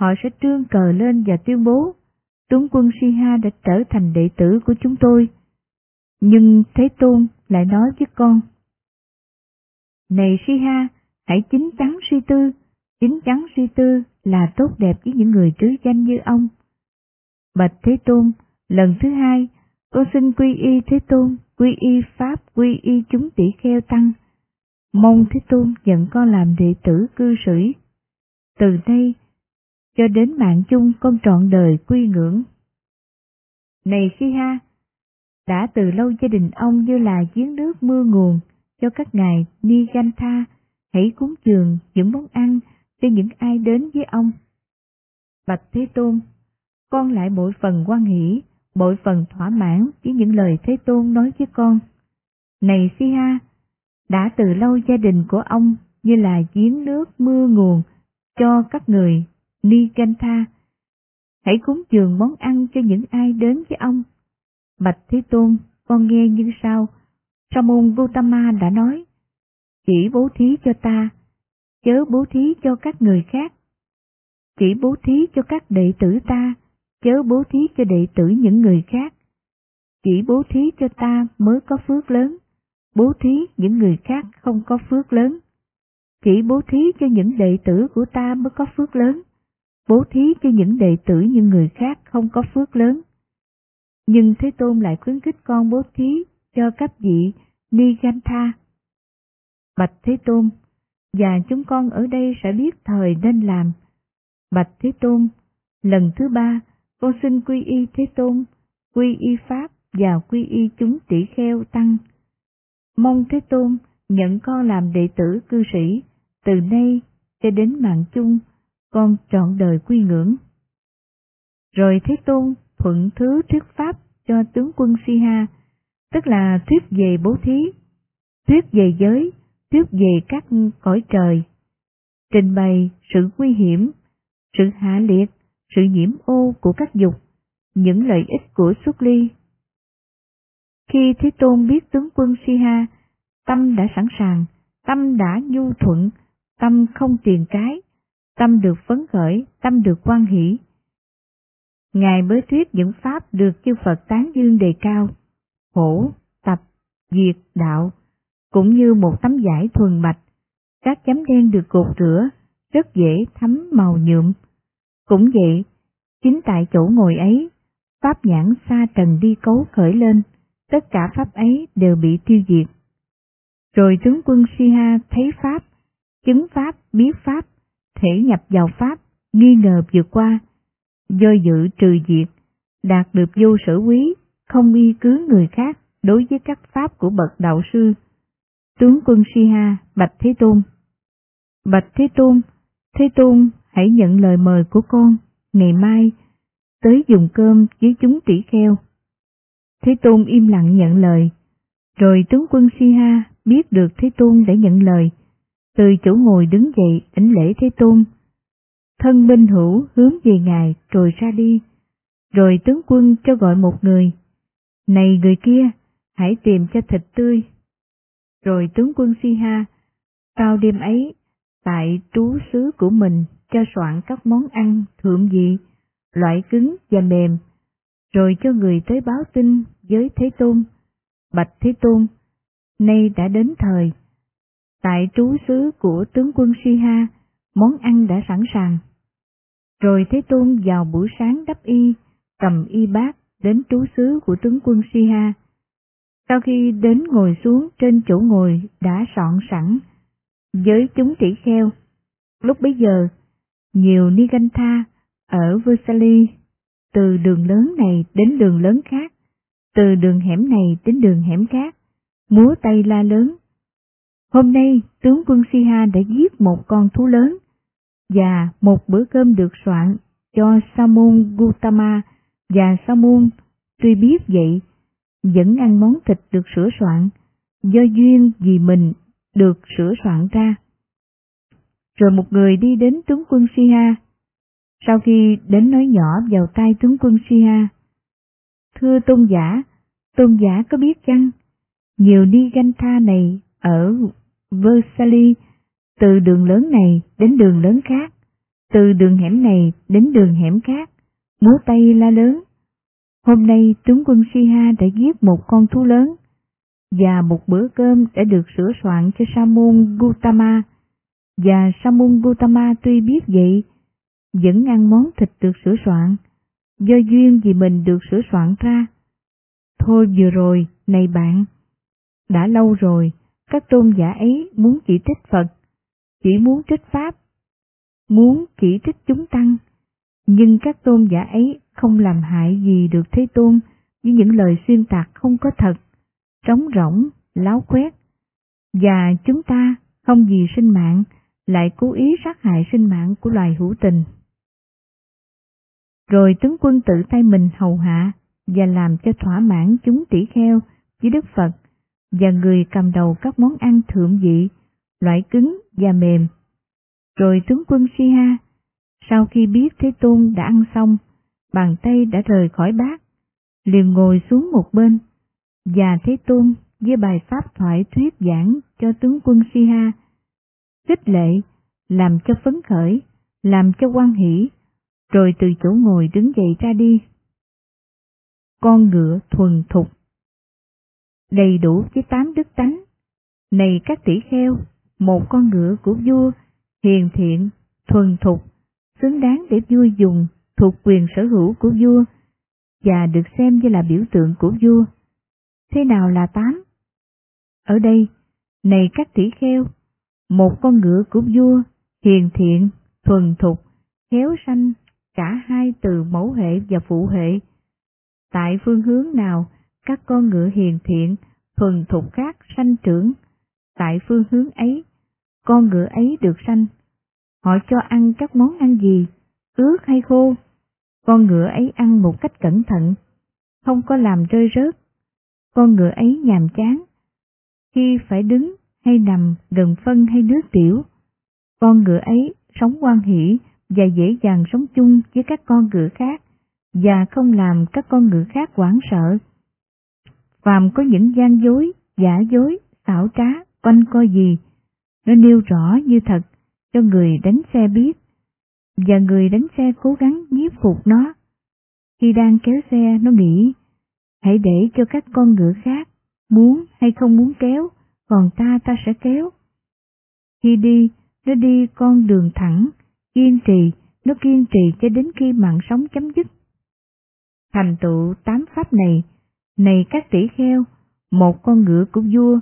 họ sẽ trương cờ lên và tuyên bố, tướng quân Siha đã trở thành đệ tử của chúng tôi. Nhưng Thế Tôn lại nói với con, Này Siha, hãy chính chắn suy tư, chính chắn suy tư là tốt đẹp với những người trứ danh như ông. Bạch Thế Tôn, lần thứ hai, con xin quy y Thế Tôn, quy y Pháp, quy y chúng tỷ kheo tăng, mong Thế Tôn nhận con làm đệ tử cư sĩ. Từ nay cho đến mạng chung con trọn đời quy ngưỡng. Này Siha, đã từ lâu gia đình ông như là giếng nước mưa nguồn cho các ngài ni tha hãy cúng dường những món ăn cho những ai đến với ông. Bạch Thế Tôn, con lại bội phần quan hỷ, bội phần thỏa mãn với những lời Thế Tôn nói với con. Này Siha, đã từ lâu gia đình của ông như là giếng nước mưa nguồn cho các người ni tha. Hãy cúng dường món ăn cho những ai đến với ông. Bạch Thế Tôn, con nghe như sau. Sa môn Gautama đã nói, chỉ bố thí cho ta, chớ bố thí cho các người khác. Chỉ bố thí cho các đệ tử ta, chớ bố thí cho đệ tử những người khác. Chỉ bố thí cho ta mới có phước lớn bố thí những người khác không có phước lớn. Chỉ bố thí cho những đệ tử của ta mới có phước lớn, bố thí cho những đệ tử như người khác không có phước lớn. Nhưng Thế Tôn lại khuyến khích con bố thí cho các vị Nigantha. Bạch Thế Tôn, và chúng con ở đây sẽ biết thời nên làm. Bạch Thế Tôn, lần thứ ba, con xin quy y Thế Tôn, quy y Pháp và quy y chúng tỷ kheo tăng. Mong Thế Tôn nhận con làm đệ tử cư sĩ, từ nay cho đến mạng chung, con trọn đời quy ngưỡng. Rồi Thế Tôn thuận thứ thuyết pháp cho tướng quân Si-ha, tức là thuyết về bố thí, thuyết về giới, thuyết về các cõi trời, trình bày sự nguy hiểm, sự hạ liệt, sự nhiễm ô của các dục, những lợi ích của xuất ly. Khi Thế Tôn biết tướng quân Si-ha, tâm đã sẵn sàng, tâm đã nhu thuận, tâm không tiền cái, tâm được phấn khởi, tâm được quan hỷ. Ngài mới thuyết những pháp được chư Phật tán dương đề cao, hổ, tập, diệt, đạo, cũng như một tấm vải thuần bạch, các chấm đen được cột rửa, rất dễ thấm màu nhuộm. Cũng vậy, chính tại chỗ ngồi ấy, pháp nhãn xa trần đi cấu khởi lên, tất cả pháp ấy đều bị tiêu diệt. Rồi tướng quân Siha thấy pháp, chứng pháp, biết pháp, thể nhập vào pháp, nghi ngờ vượt qua, do dự trừ diệt, đạt được vô sở quý, không y cứ người khác đối với các pháp của bậc đạo sư. Tướng quân Siha, Bạch Thế Tôn Bạch Thế Tôn, Thế Tôn hãy nhận lời mời của con, ngày mai, tới dùng cơm với chúng tỷ kheo. Thế Tôn im lặng nhận lời, rồi tướng quân Siha biết được Thế Tôn đã nhận lời, từ chỗ ngồi đứng dậy ảnh lễ Thế Tôn. Thân binh hữu hướng về Ngài rồi ra đi, rồi tướng quân cho gọi một người. Này người kia, hãy tìm cho thịt tươi. Rồi tướng quân Siha, sau đêm ấy, tại trú xứ của mình cho soạn các món ăn thượng vị, loại cứng và mềm, rồi cho người tới báo tin với Thế Tôn. Bạch Thế Tôn, nay đã đến thời. Tại trú xứ của tướng quân Siha, món ăn đã sẵn sàng. Rồi Thế Tôn vào buổi sáng đắp y, cầm y bát đến trú xứ của tướng quân Siha. Sau khi đến ngồi xuống trên chỗ ngồi đã soạn sẵn, với chúng tỷ kheo, lúc bấy giờ, nhiều Nigantha ở Vesali, từ đường lớn này đến đường lớn khác, từ đường hẻm này đến đường hẻm khác, múa tay la lớn. Hôm nay, tướng quân Siha đã giết một con thú lớn, và một bữa cơm được soạn cho Samun Gautama và Samun tuy biết vậy, vẫn ăn món thịt được sửa soạn, do duyên vì mình được sửa soạn ra. Rồi một người đi đến tướng quân Siha, sau khi đến nói nhỏ vào tai tướng quân Siha, Thưa tôn giả, tôn giả có biết chăng, nhiều ni ganh tha này ở Versailles, từ đường lớn này đến đường lớn khác, từ đường hẻm này đến đường hẻm khác, múa tay la lớn. Hôm nay tướng quân Siha đã giết một con thú lớn, và một bữa cơm đã được sửa soạn cho Samun Gautama, và Samun Gautama tuy biết vậy, vẫn ăn món thịt được sửa soạn, do duyên vì mình được sửa soạn ra. Thôi vừa rồi, này bạn, đã lâu rồi, các tôn giả ấy muốn chỉ trích Phật, chỉ muốn trích Pháp, muốn chỉ trích chúng tăng, nhưng các tôn giả ấy không làm hại gì được Thế Tôn với những lời xuyên tạc không có thật, trống rỗng, láo quét. Và chúng ta không vì sinh mạng lại cố ý sát hại sinh mạng của loài hữu tình. Rồi tướng quân tự tay mình hầu hạ và làm cho thỏa mãn chúng tỷ kheo với Đức Phật và người cầm đầu các món ăn thượng vị, loại cứng và mềm. Rồi tướng quân Siha, sau khi biết Thế Tôn đã ăn xong, bàn tay đã rời khỏi bát, liền ngồi xuống một bên, và Thế Tôn với bài pháp thoại thuyết giảng cho tướng quân Siha, khích lệ, làm cho phấn khởi, làm cho quan hỷ, rồi từ chỗ ngồi đứng dậy ra đi. Con ngựa thuần thục Đầy đủ với tám đức tánh. Này các tỷ kheo, một con ngựa của vua, hiền thiện, thuần thục, xứng đáng để vua dùng, thuộc quyền sở hữu của vua, và được xem như là biểu tượng của vua. Thế nào là tám? Ở đây, này các tỷ kheo, một con ngựa của vua, hiền thiện, thuần thục, khéo sanh, cả hai từ mẫu hệ và phụ hệ. Tại phương hướng nào, các con ngựa hiền thiện, thuần thục khác sanh trưởng, tại phương hướng ấy, con ngựa ấy được sanh. Họ cho ăn các món ăn gì, ướt hay khô, con ngựa ấy ăn một cách cẩn thận, không có làm rơi rớt. Con ngựa ấy nhàm chán, khi phải đứng hay nằm gần phân hay nước tiểu. Con ngựa ấy sống quan hỷ và dễ dàng sống chung với các con ngựa khác và không làm các con ngựa khác hoảng sợ. Phàm có những gian dối, giả dối, xảo trá, quanh co gì, nó nêu rõ như thật cho người đánh xe biết, và người đánh xe cố gắng nhiếp phục nó. Khi đang kéo xe nó nghĩ, hãy để cho các con ngựa khác, muốn hay không muốn kéo, còn ta ta sẽ kéo. Khi đi, nó đi con đường thẳng, kiên trì, nó kiên trì cho đến khi mạng sống chấm dứt. Thành tựu tám pháp này, này các tỷ kheo, một con ngựa của vua,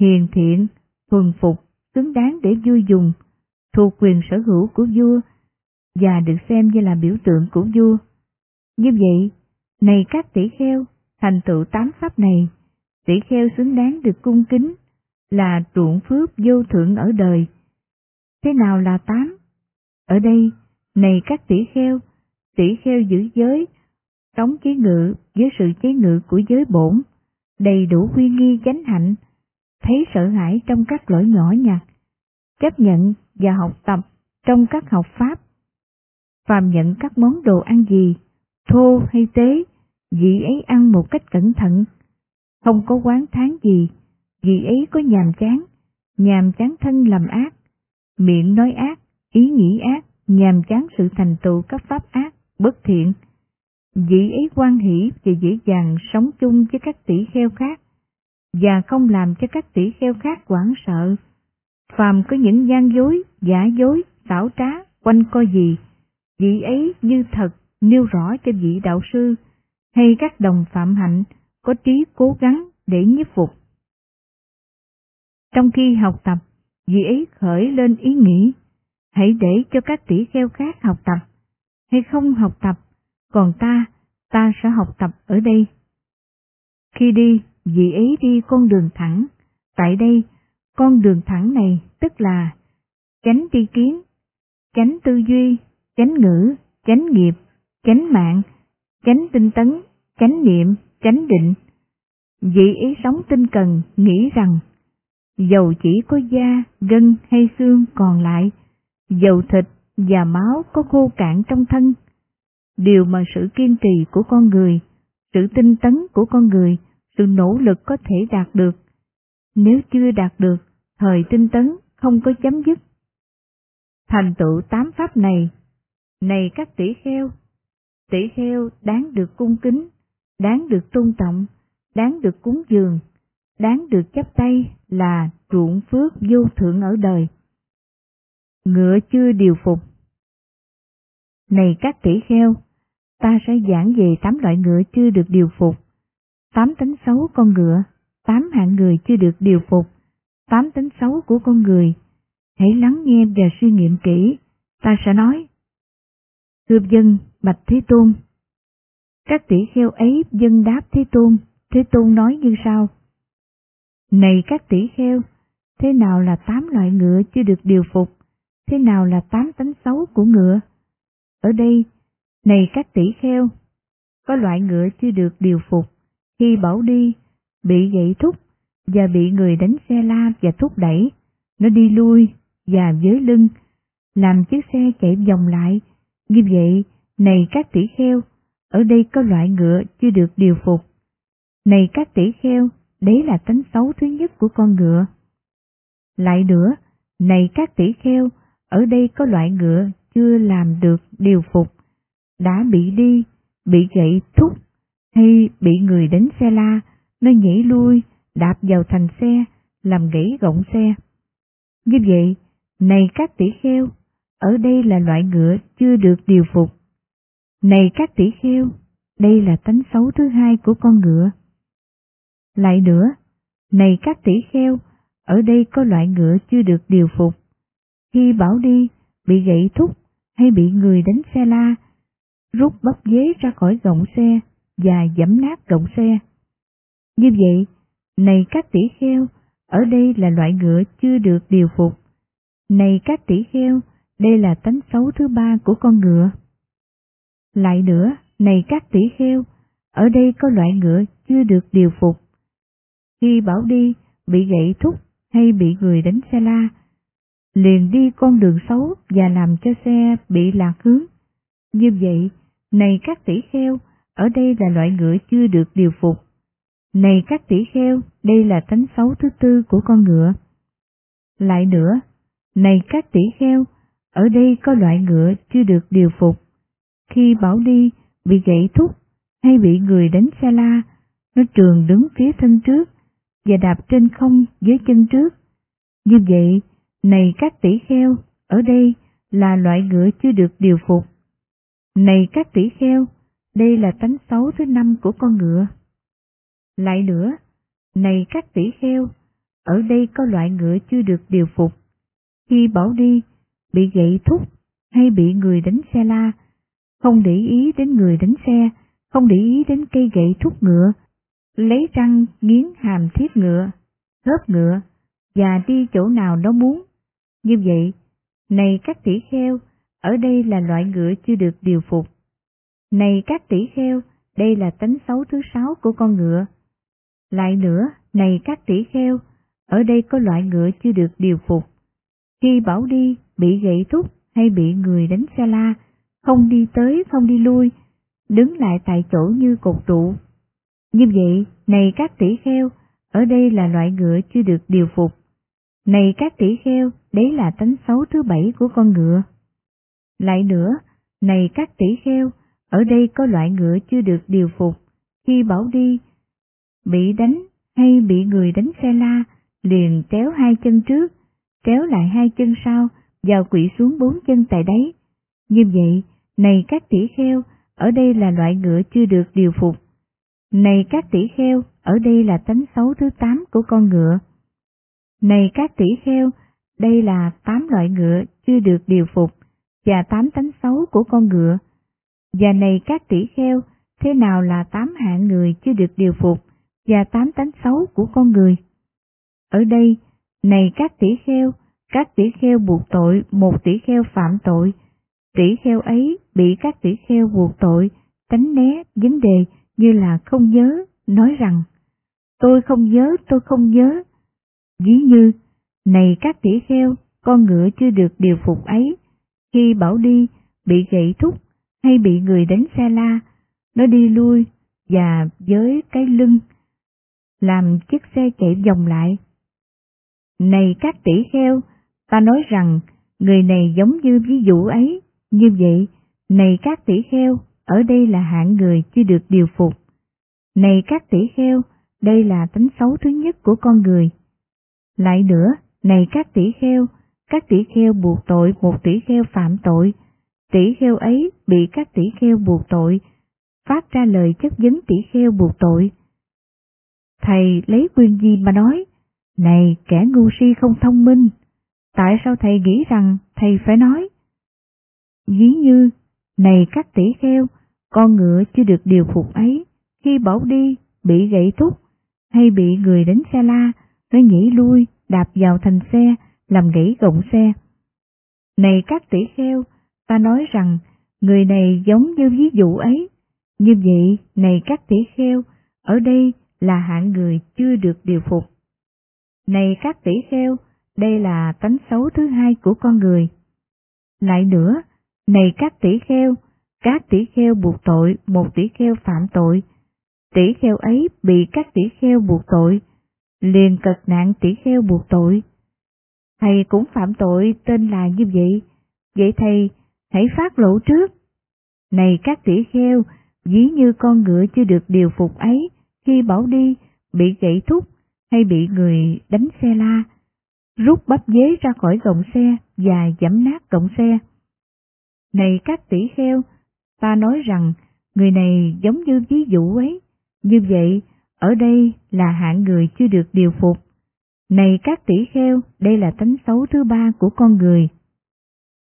hiền thiện, thuần phục, xứng đáng để vui dùng, thuộc quyền sở hữu của vua, và được xem như là biểu tượng của vua. Như vậy, này các tỷ kheo, thành tựu tám pháp này, tỷ kheo xứng đáng được cung kính, là ruộng phước vô thượng ở đời. Thế nào là tám? Ở đây, này các tỷ kheo, tỷ kheo giữ giới, tống chế ngự với sự chế ngự của giới bổn, đầy đủ huy nghi chánh hạnh, thấy sợ hãi trong các lỗi nhỏ nhặt, chấp nhận và học tập trong các học pháp. Phàm nhận các món đồ ăn gì, thô hay tế, vị ấy ăn một cách cẩn thận, không có quán tháng gì, vị ấy có nhàm chán, nhàm chán thân làm ác, miệng nói ác, ý nghĩ ác, nhàm chán sự thành tựu các pháp ác, bất thiện vị ấy quan hỷ và dễ dàng sống chung với các tỷ kheo khác, và không làm cho các tỷ kheo khác hoảng sợ. Phàm có những gian dối, giả dối, xảo trá, quanh co gì, vị ấy như thật nêu rõ cho vị đạo sư hay các đồng phạm hạnh có trí cố gắng để nhiếp phục. Trong khi học tập, vị ấy khởi lên ý nghĩ, hãy để cho các tỷ kheo khác học tập, hay không học tập, còn ta, ta sẽ học tập ở đây. Khi đi, vị ấy đi con đường thẳng, tại đây, con đường thẳng này tức là chánh tri kiến, chánh tư duy, chánh ngữ, chánh nghiệp, chánh mạng, chánh tinh tấn, chánh niệm, chánh định. Vị ấy sống tinh cần, nghĩ rằng dầu chỉ có da, gân hay xương còn lại, dầu thịt và máu có khô cạn trong thân. Điều mà sự kiên trì của con người, sự tinh tấn của con người, sự nỗ lực có thể đạt được. Nếu chưa đạt được, thời tinh tấn không có chấm dứt. Thành tựu tám pháp này, này các tỷ kheo, tỷ kheo đáng được cung kính, đáng được tôn trọng, đáng được cúng dường, đáng được chấp tay là ruộng phước vô thượng ở đời. Ngựa chưa điều phục Này các tỷ kheo, ta sẽ giảng về tám loại ngựa chưa được điều phục, tám tính xấu con ngựa, tám hạng người chưa được điều phục, tám tính xấu của con người. Hãy lắng nghe và suy nghiệm kỹ, ta sẽ nói. Thưa dân, Bạch Thế Tôn. Các tỷ kheo ấy dân đáp Thế Tôn, Thế Tôn nói như sau. Này các tỷ kheo, thế nào là tám loại ngựa chưa được điều phục? Thế nào là tám tánh xấu của ngựa? Ở đây, này các tỷ kheo, có loại ngựa chưa được điều phục, khi bảo đi, bị gậy thúc và bị người đánh xe la và thúc đẩy, nó đi lui và dưới lưng, làm chiếc xe chạy vòng lại. Như vậy, này các tỷ kheo, ở đây có loại ngựa chưa được điều phục. Này các tỷ kheo, Đấy là tánh xấu thứ nhất của con ngựa. Lại nữa, này các tỷ kheo, ở đây có loại ngựa chưa làm được điều phục, đã bị đi, bị gậy thúc, hay bị người đánh xe la, nó nhảy lui, đạp vào thành xe, làm gãy gọng xe. Như vậy, này các tỷ kheo, ở đây là loại ngựa chưa được điều phục. Này các tỷ kheo, đây là tánh xấu thứ hai của con ngựa. Lại nữa, này các tỷ kheo, ở đây có loại ngựa chưa được điều phục. Khi bảo đi, bị gãy thúc hay bị người đánh xe la, rút bắp ghế ra khỏi gọng xe và giẫm nát gọng xe. Như vậy, này các tỷ kheo, ở đây là loại ngựa chưa được điều phục. Này các tỷ kheo, đây là tánh xấu thứ ba của con ngựa. Lại nữa, này các tỷ kheo, ở đây có loại ngựa chưa được điều phục. Khi bảo đi, bị gãy thúc hay bị người đánh xe la, liền đi con đường xấu và làm cho xe bị lạc hướng. Như vậy, này các tỷ kheo, ở đây là loại ngựa chưa được điều phục. Này các tỷ kheo, đây là tánh xấu thứ tư của con ngựa. Lại nữa, này các tỷ kheo, ở đây có loại ngựa chưa được điều phục. Khi bảo đi, bị gãy thúc hay bị người đánh xa la, nó trường đứng phía thân trước và đạp trên không dưới chân trước. Như vậy, này các tỷ kheo, ở đây là loại ngựa chưa được điều phục. Này các tỷ kheo, đây là tánh xấu thứ năm của con ngựa. Lại nữa, này các tỷ kheo, ở đây có loại ngựa chưa được điều phục. Khi bảo đi, bị gậy thúc hay bị người đánh xe la, không để ý đến người đánh xe, không để ý đến cây gậy thúc ngựa, lấy răng nghiến hàm thiết ngựa, hớp ngựa, và đi chỗ nào nó muốn. Như vậy, này các tỷ kheo, ở đây là loại ngựa chưa được điều phục. Này các tỷ kheo, đây là tánh xấu thứ sáu của con ngựa. Lại nữa, này các tỷ kheo, ở đây có loại ngựa chưa được điều phục. Khi bảo đi, bị gậy thúc hay bị người đánh xe la, không đi tới không đi lui, đứng lại tại chỗ như cột trụ. Như vậy, này các tỷ kheo, ở đây là loại ngựa chưa được điều phục. Này các tỷ kheo, đấy là tánh xấu thứ bảy của con ngựa. Lại nữa, này các tỷ kheo, ở đây có loại ngựa chưa được điều phục. Khi bảo đi, bị đánh hay bị người đánh xe la, liền kéo hai chân trước, kéo lại hai chân sau, vào quỵ xuống bốn chân tại đấy. Như vậy, này các tỷ kheo, ở đây là loại ngựa chưa được điều phục. Này các tỷ kheo, ở đây là tánh xấu thứ tám của con ngựa. Này các tỷ kheo, đây là tám loại ngựa chưa được điều phục và tám tánh xấu của con ngựa. Và này các tỷ kheo, thế nào là tám hạng người chưa được điều phục và tám tánh xấu của con người? Ở đây, này các tỷ kheo, các tỷ kheo buộc tội một tỷ kheo phạm tội, tỷ kheo ấy bị các tỷ kheo buộc tội, tránh né vấn đề như là không nhớ, nói rằng, tôi không nhớ, tôi không nhớ. Ví như, này các tỷ kheo, con ngựa chưa được điều phục ấy, khi bảo đi, bị gậy thúc hay bị người đánh xe la, nó đi lui và với cái lưng, làm chiếc xe chạy vòng lại. Này các tỷ kheo, ta nói rằng người này giống như ví dụ ấy, như vậy, này các tỷ kheo, ở đây là hạng người chưa được điều phục. Này các tỷ kheo, đây là tính xấu thứ nhất của con người. Lại nữa, này các tỷ kheo, các tỷ kheo buộc tội một tỷ kheo phạm tội, tỷ kheo ấy bị các tỷ kheo buộc tội, phát ra lời chất vấn tỷ kheo buộc tội. Thầy lấy quyền gì mà nói, này kẻ ngu si không thông minh, tại sao thầy nghĩ rằng thầy phải nói? Ví như, này các tỷ kheo, con ngựa chưa được điều phục ấy, khi bỏ đi, bị gãy thúc, hay bị người đánh xe la, nó nhảy lui, đạp vào thành xe, làm gãy gọng xe. Này các tỷ kheo, ta nói rằng người này giống như ví dụ ấy. Như vậy, này các tỷ kheo, ở đây là hạng người chưa được điều phục. Này các tỷ kheo, đây là tánh xấu thứ hai của con người. Lại nữa, này các tỷ kheo, các tỷ kheo buộc tội một tỷ kheo phạm tội. Tỷ kheo ấy bị các tỷ kheo buộc tội, liền cật nạn tỷ kheo buộc tội. Thầy cũng phạm tội tên là như vậy, vậy thầy hãy phát lộ trước. Này các tỷ kheo, ví như con ngựa chưa được điều phục ấy, khi bảo đi, bị gãy thúc hay bị người đánh xe la, rút bắp dế ra khỏi gọng xe và giẫm nát gọng xe. Này các tỷ kheo, ta nói rằng người này giống như ví dụ ấy, như vậy ở đây là hạng người chưa được điều phục. Này các tỷ kheo, đây là tánh xấu thứ ba của con người.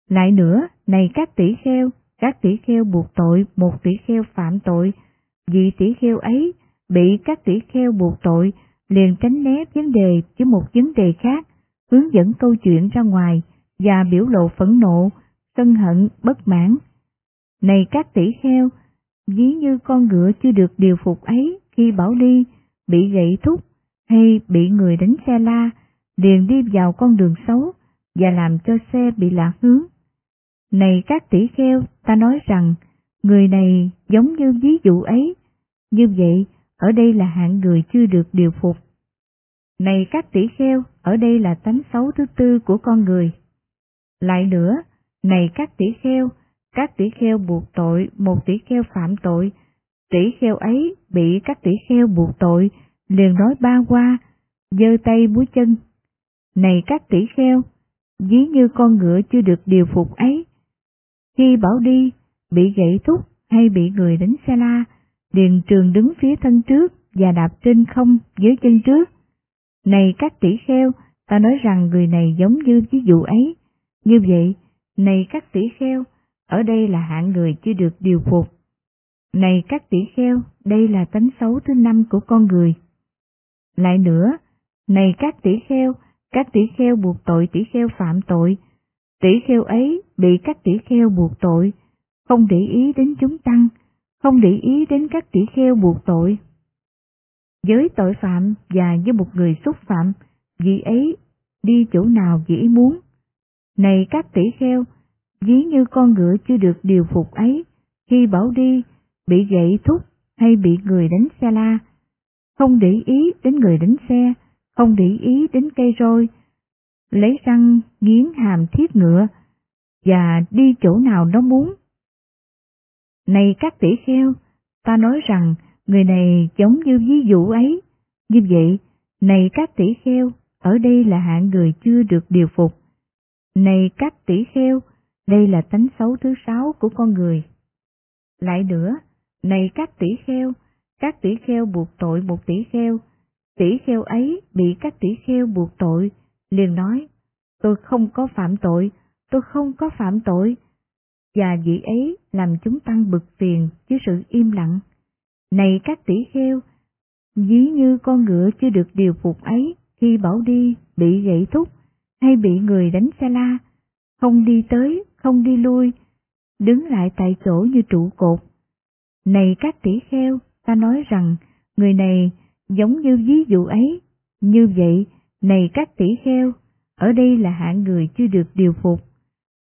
Lại nữa, này các tỷ kheo, các tỷ kheo buộc tội, một tỷ kheo phạm tội, vì tỷ kheo ấy bị các tỷ kheo buộc tội, liền tránh né vấn đề với một vấn đề khác, hướng dẫn câu chuyện ra ngoài và biểu lộ phẫn nộ, sân hận, bất mãn. Này các tỷ kheo, ví như con ngựa chưa được điều phục ấy khi bảo đi, bị gậy thúc hay bị người đánh xe la, liền đi vào con đường xấu và làm cho xe bị lạc hướng. Này các tỷ kheo, ta nói rằng, người này giống như ví dụ ấy, như vậy ở đây là hạng người chưa được điều phục. Này các tỷ kheo, ở đây là tánh xấu thứ tư của con người. Lại nữa, này các tỷ kheo, các tỷ kheo buộc tội, một tỷ kheo phạm tội, tỷ kheo ấy bị các tỷ kheo buộc tội, liền nói ba qua, giơ tay múa chân. Này các tỷ kheo, ví như con ngựa chưa được điều phục ấy, khi bảo đi, bị gãy thúc hay bị người đánh xe la, liền trường đứng phía thân trước và đạp trên không dưới chân trước. Này các tỷ kheo, ta nói rằng người này giống như ví dụ ấy. Như vậy, này các tỷ kheo, ở đây là hạng người chưa được điều phục. Này các tỷ kheo, đây là tánh xấu thứ năm của con người. Lại nữa, này các tỷ kheo, các tỷ kheo buộc tội tỷ kheo phạm tội. Tỷ kheo ấy bị các tỷ kheo buộc tội, không để ý đến chúng tăng, không để ý đến các tỷ kheo buộc tội. Với tội phạm và với một người xúc phạm, vị ấy đi chỗ nào vị muốn. Này các tỷ kheo, ví như con ngựa chưa được điều phục ấy, khi bảo đi, bị gậy thúc hay bị người đánh xe la, không để ý đến người đánh xe, không để ý đến cây roi, lấy răng nghiến hàm thiết ngựa và đi chỗ nào nó muốn. Này các tỷ kheo, ta nói rằng người này giống như ví dụ ấy. Như vậy, này các tỷ kheo, ở đây là hạng người chưa được điều phục. Này các tỷ kheo, đây là tánh xấu thứ sáu của con người. Lại nữa, này các tỷ kheo, các tỷ kheo buộc tội một tỷ kheo, tỷ kheo ấy bị các tỷ kheo buộc tội, liền nói, tôi không có phạm tội, tôi không có phạm tội. Và vị ấy làm chúng tăng bực phiền với sự im lặng. Này các tỷ kheo, ví như con ngựa chưa được điều phục ấy khi bảo đi bị gãy thúc hay bị người đánh xe la, không đi tới, không đi lui, đứng lại tại chỗ như trụ cột. Này các tỷ kheo, ta nói rằng người này giống như ví dụ ấy, như vậy, này các tỷ kheo, ở đây là hạng người chưa được điều phục.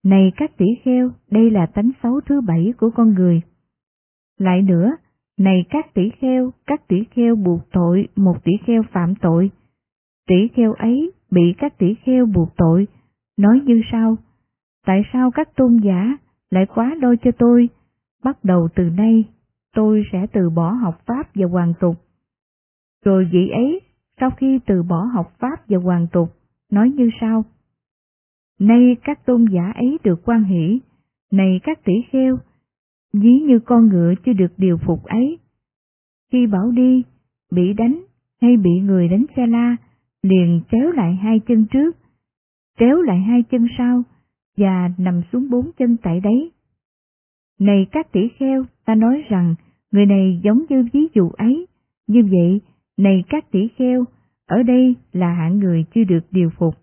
Này các tỷ kheo, đây là tánh xấu thứ bảy của con người. Lại nữa, này các tỷ kheo, các tỷ kheo buộc tội, một tỷ kheo phạm tội. Tỷ kheo ấy bị các tỷ kheo buộc tội, nói như sau, tại sao các tôn giả lại quá đôi cho tôi, bắt đầu từ nay tôi sẽ từ bỏ học Pháp và hoàn tục. Rồi vị ấy, sau khi từ bỏ học Pháp và hoàn tục, nói như sau. Nay các tôn giả ấy được quan hỷ, này các tỷ kheo, ví như con ngựa chưa được điều phục ấy. Khi bảo đi, bị đánh hay bị người đánh xe la, liền kéo lại hai chân trước, kéo lại hai chân sau và nằm xuống bốn chân tại đấy. Này các tỷ kheo, ta nói rằng người này giống như ví dụ ấy, như vậy, này các tỷ kheo, ở đây là hạng người chưa được điều phục.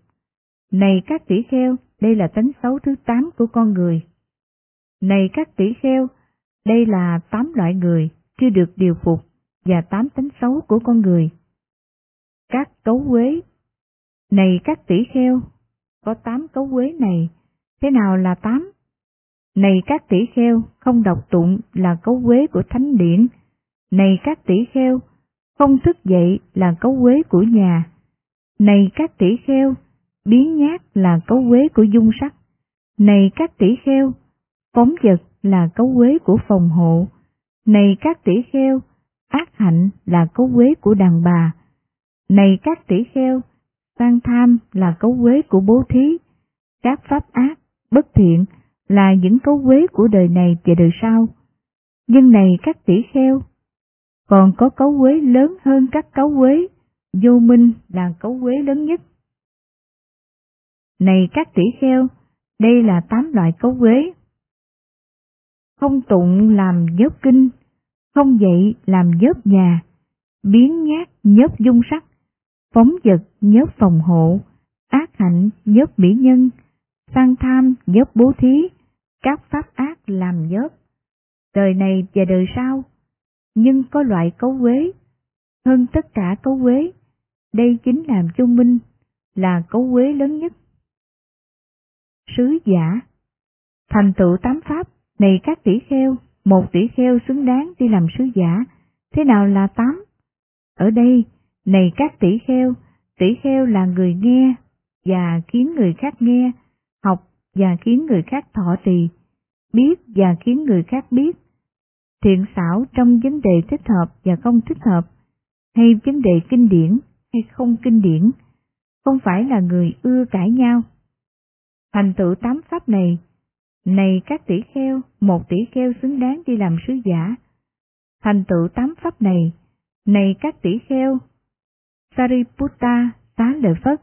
Này các tỷ kheo, đây là tánh xấu thứ tám của con người. Này các tỷ kheo, đây là tám loại người chưa được điều phục và tám tánh xấu của con người. Các cấu quế Này các tỷ kheo, có tám cấu quế này, thế nào là tám? Này các tỷ kheo, không đọc tụng là cấu quế của thánh điển. Này các tỷ kheo, không thức dậy là cấu quế của nhà. Này các tỷ kheo, biến nhát là cấu quế của dung sắc. Này các tỷ kheo, phóng vật là cấu quế của phòng hộ. Này các tỷ kheo, ác hạnh là cấu quế của đàn bà. Này các tỷ kheo, sang tham là cấu quế của bố thí. Các pháp ác, bất thiện là những cấu quế của đời này và đời sau. Nhưng này các tỷ kheo, còn có cấu quế lớn hơn các cấu quế, vô minh là cấu quế lớn nhất. Này các tỷ kheo, đây là tám loại cấu quế. Không tụng làm dớp kinh, không dậy làm dớp nhà, biến nhát nhớp dung sắc, phóng vật nhớp phòng hộ, ác hạnh nhớp mỹ nhân, sang tham nhớp bố thí, các pháp ác làm dớt, Đời này và đời sau, nhưng có loại cấu quế, hơn tất cả cấu quế, đây chính là chung minh, là cấu quế lớn nhất. Sứ giả Thành tựu tám pháp, này các tỷ kheo, một tỷ kheo xứng đáng đi làm sứ giả, thế nào là tám? Ở đây, này các tỷ kheo, tỷ kheo là người nghe và khiến người khác nghe, học và khiến người khác thọ trì, biết và khiến người khác biết, thiện xảo trong vấn đề thích hợp và không thích hợp, hay vấn đề kinh điển hay không kinh điển, không phải là người ưa cãi nhau. Thành tựu tám pháp này, này các tỷ kheo, một tỷ kheo xứng đáng đi làm sứ giả. Thành tựu tám pháp này, này các tỷ kheo, Sariputta tá lợi Phất,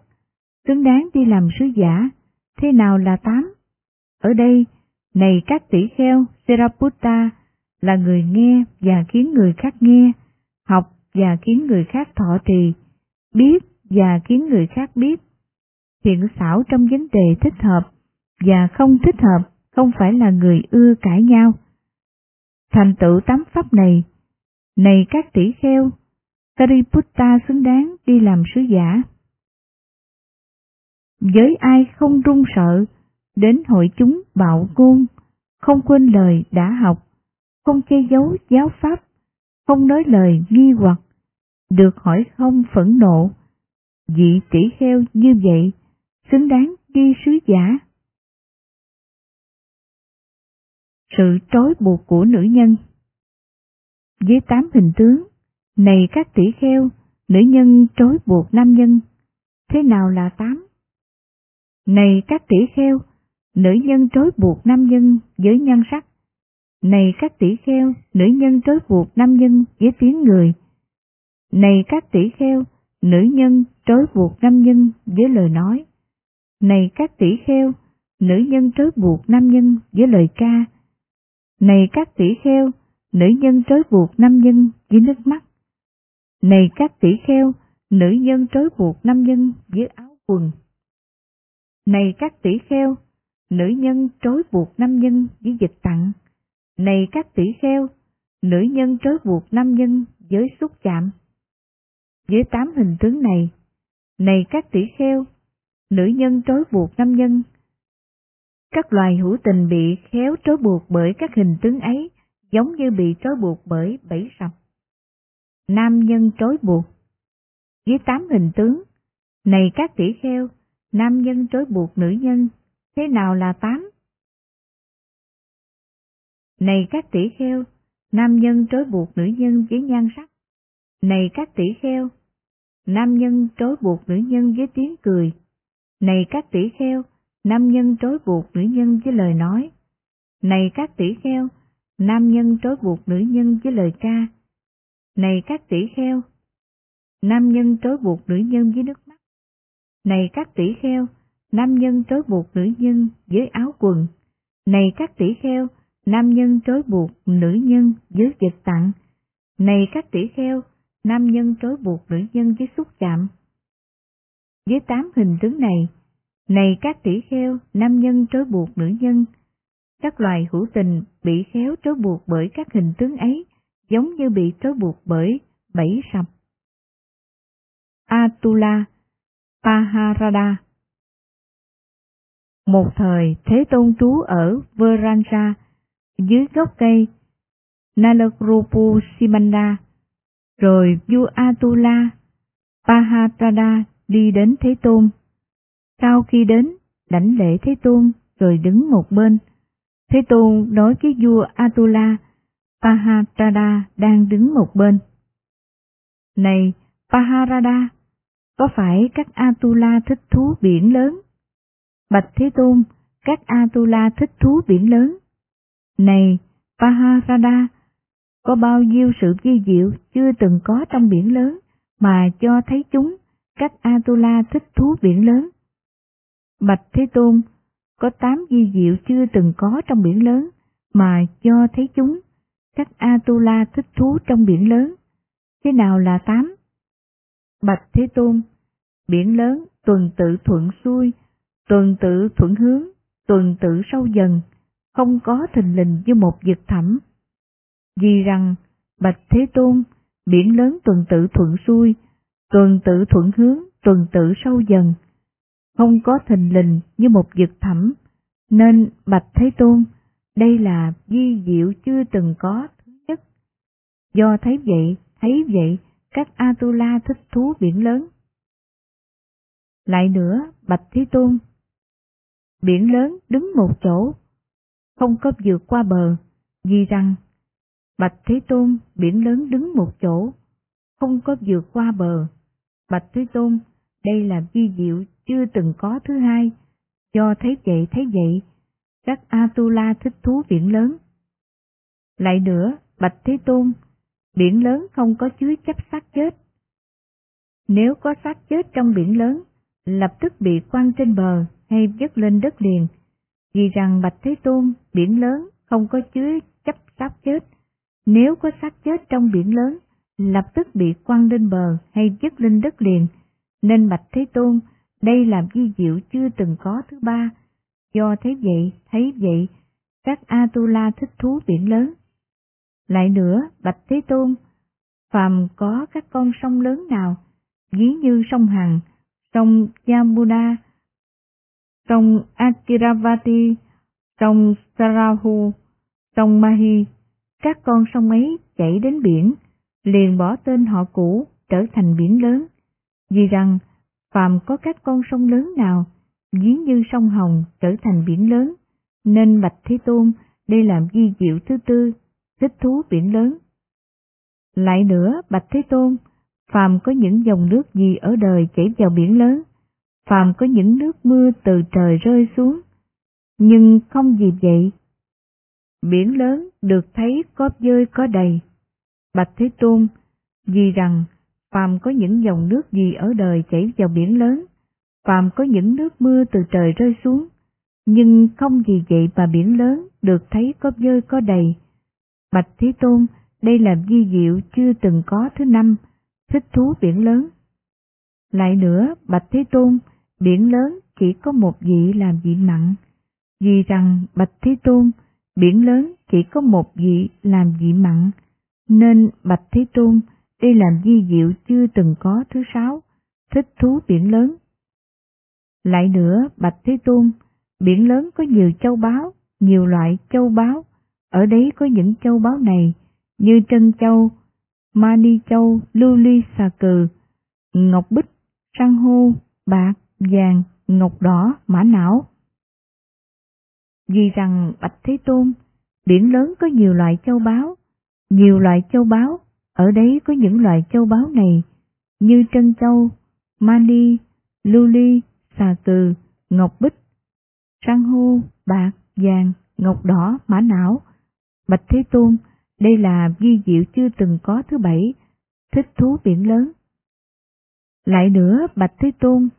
xứng đáng đi làm sứ giả, thế nào là tám? Ở đây, này các tỷ kheo, Sariputta là người nghe và khiến người khác nghe, học và khiến người khác thọ trì, biết và khiến người khác biết. Thiện xảo trong vấn đề thích hợp và không thích hợp không phải là người ưa cãi nhau. Thành tựu tám pháp này, này các tỷ kheo, Sariputta xứng đáng đi làm sứ giả. Với ai không run sợ, đến hội chúng bạo ngôn, không quên lời đã học, không che giấu giáo pháp, không nói lời nghi hoặc, được hỏi không phẫn nộ, vị tỷ kheo như vậy, xứng đáng đi sứ giả. Sự trói buộc của nữ nhân Với tám hình tướng, này các tỷ kheo, nữ nhân trói buộc nam nhân, thế nào là tám? Này các tỷ kheo, nữ nhân trói buộc nam nhân với nhân sắc. Này các tỷ kheo, nữ nhân trói buộc nam nhân với tiếng người. Này các tỷ kheo, nữ nhân trói buộc nam nhân với lời nói. Này các tỷ kheo, nữ nhân trói buộc nam nhân với lời ca. Này các tỷ kheo, nữ nhân trói buộc nam nhân với nước mắt. Này các tỷ kheo, nữ nhân trói buộc nam nhân với áo quần. Này các tỷ kheo, nữ nhân trói buộc nam nhân với dịch tặng. Này các tỷ kheo, nữ nhân trói buộc nam nhân với xúc chạm. Với tám hình tướng này, này các tỷ kheo, nữ nhân trói buộc nam nhân. Các loài hữu tình bị khéo trói buộc bởi các hình tướng ấy, giống như bị trói buộc bởi bẫy sập. Nam nhân trói buộc Với tám hình tướng, này các tỷ kheo, nam nhân trói buộc nữ nhân, thế nào là tám? Này các tỷ kheo, nam nhân trói buộc nữ nhân với nhan sắc. Này các tỷ kheo, nam nhân trói buộc nữ nhân với tiếng cười. Này các tỷ kheo, nam nhân trói buộc nữ nhân với lời nói. Này các tỷ kheo, nam nhân trói buộc nữ nhân với lời ca. Này các tỷ kheo, nam nhân trói buộc nữ nhân với nước mắt. Này các tỷ kheo, nam nhân trói buộc nữ nhân với áo quần. Này các tỷ kheo, nam nhân trói buộc nữ nhân với dịch tặng. Này các tỷ kheo, nam nhân trói buộc nữ nhân với xúc chạm. Với tám hình tướng này, này các tỷ kheo, nam nhân trói buộc nữ nhân, các loài hữu tình bị khéo trói buộc bởi các hình tướng ấy, giống như bị trói buộc bởi bảy sập. Atula Paharada Một thời Thế Tôn trú ở Veranja dưới gốc cây Nalakrupu Simanda, rồi vua Atula Paharada đi đến Thế Tôn. Sau khi đến, đảnh lễ Thế Tôn rồi đứng một bên. Thế Tôn nói với vua Atula Paharada đang đứng một bên. Này, Paharada, có phải các Atula thích thú biển lớn? Bạch Thế Tôn, các Atula thích thú biển lớn. Này, Paharada, có bao nhiêu sự vi diệu chưa từng có trong biển lớn mà cho thấy chúng các Atula thích thú biển lớn. Bạch Thế Tôn, có tám vi diệu chưa từng có trong biển lớn, mà cho thấy chúng các Atula thích thú trong biển lớn. Thế nào là tám? Bạch Thế Tôn, biển lớn tuần tự thuận xuôi, tuần tự thuận hướng, tuần tự sâu dần, không có thình lình như một vực thẳm. Vì rằng, Bạch Thế Tôn, biển lớn tuần tự thuận xuôi, tuần tự thuận hướng, tuần tự sâu dần, không có thình lình như một vực thẳm, nên Bạch Thế Tôn, đây là di diệu chưa từng có thứ nhất. Do thấy vậy, thấy vậy, các Atula thích thú biển lớn. Lại nữa, Bạch Thế Tôn, biển lớn đứng một chỗ, không có vượt qua bờ, vì rằng Bạch Thế Tôn biển lớn đứng một chỗ, không có vượt qua bờ. Bạch Thế Tôn, đây là vi diệu chưa từng có thứ hai, do thấy vậy thấy vậy, các Atula thích thú biển lớn. Lại nữa, Bạch Thế Tôn, biển lớn không có chứa chấp xác chết. Nếu có xác chết trong biển lớn, lập tức bị quăng trên bờ hay dứt lên đất liền, vì rằng Bạch Thế Tôn, biển lớn không có chứa chấp xác chết. Nếu có xác chết trong biển lớn, lập tức bị quăng lên bờ hay dứt lên đất liền, nên Bạch Thế Tôn, đây là vi diệu chưa từng có thứ ba. Do thấy vậy, thấy vậy, các Atula thích thú biển lớn. Lại nữa, Bạch Thế Tôn, phàm có các con sông lớn nào, ví như sông Hằng, sông Yamuna, sông Akiravati, sông Sarahu, sông Mahi, các con sông ấy chảy đến biển, liền bỏ tên họ cũ trở thành biển lớn. Vì rằng, phàm có các con sông lớn nào, ví như sông Hồng trở thành biển lớn, nên Bạch Thế Tôn đây làm di diệu thứ tư, thích thú biển lớn. Lại nữa, Bạch Thế Tôn, phàm có những dòng nước gì ở đời chảy vào biển lớn, phàm có những nước mưa từ trời rơi xuống, nhưng không gì vậy. Biển lớn được thấy có dơi có đầy. Bạch Thế Tôn, vì rằng phàm có những dòng nước gì ở đời chảy vào biển lớn, phàm có những nước mưa từ trời rơi xuống, nhưng không vì vậy mà biển lớn được thấy có dơi có đầy. Bạch Thế Tôn, đây là di diệu chưa từng có thứ năm, thích thú biển lớn. Lại nữa, Bạch Thế Tôn, biển lớn chỉ có một vị làm vị mặn, vì rằng Bạch Thế Tôn, biển lớn chỉ có một vị làm vị mặn, nên Bạch Thế Tôn, đây làm di diệu chưa từng có thứ sáu, thích thú biển lớn. Lại nữa, Bạch Thế Tôn, biển lớn có nhiều châu báu, nhiều loại châu báu, ở đấy có những châu báu này, như Trân Châu, Mani Châu, Lưu Ly Xà Cừ, Ngọc Bích, San hô, Bạc, Vàng, Ngọc Đỏ, Mã Não. Vì rằng Bạch Thế Tôn, biển lớn có nhiều loại châu báu, nhiều loại châu báu, ở đấy có những loại châu báu này, như Trân Châu, Mani, Lưu Ly, Xà Cừ, Ngọc Bích, San hô, Bạc, Vàng, Ngọc Đỏ, Mã Não, Bạch Thế Tôn, đây là vi diệu chưa từng có thứ bảy, thích thú biển lớn. Lại nữa, Bạch Thế Tôn,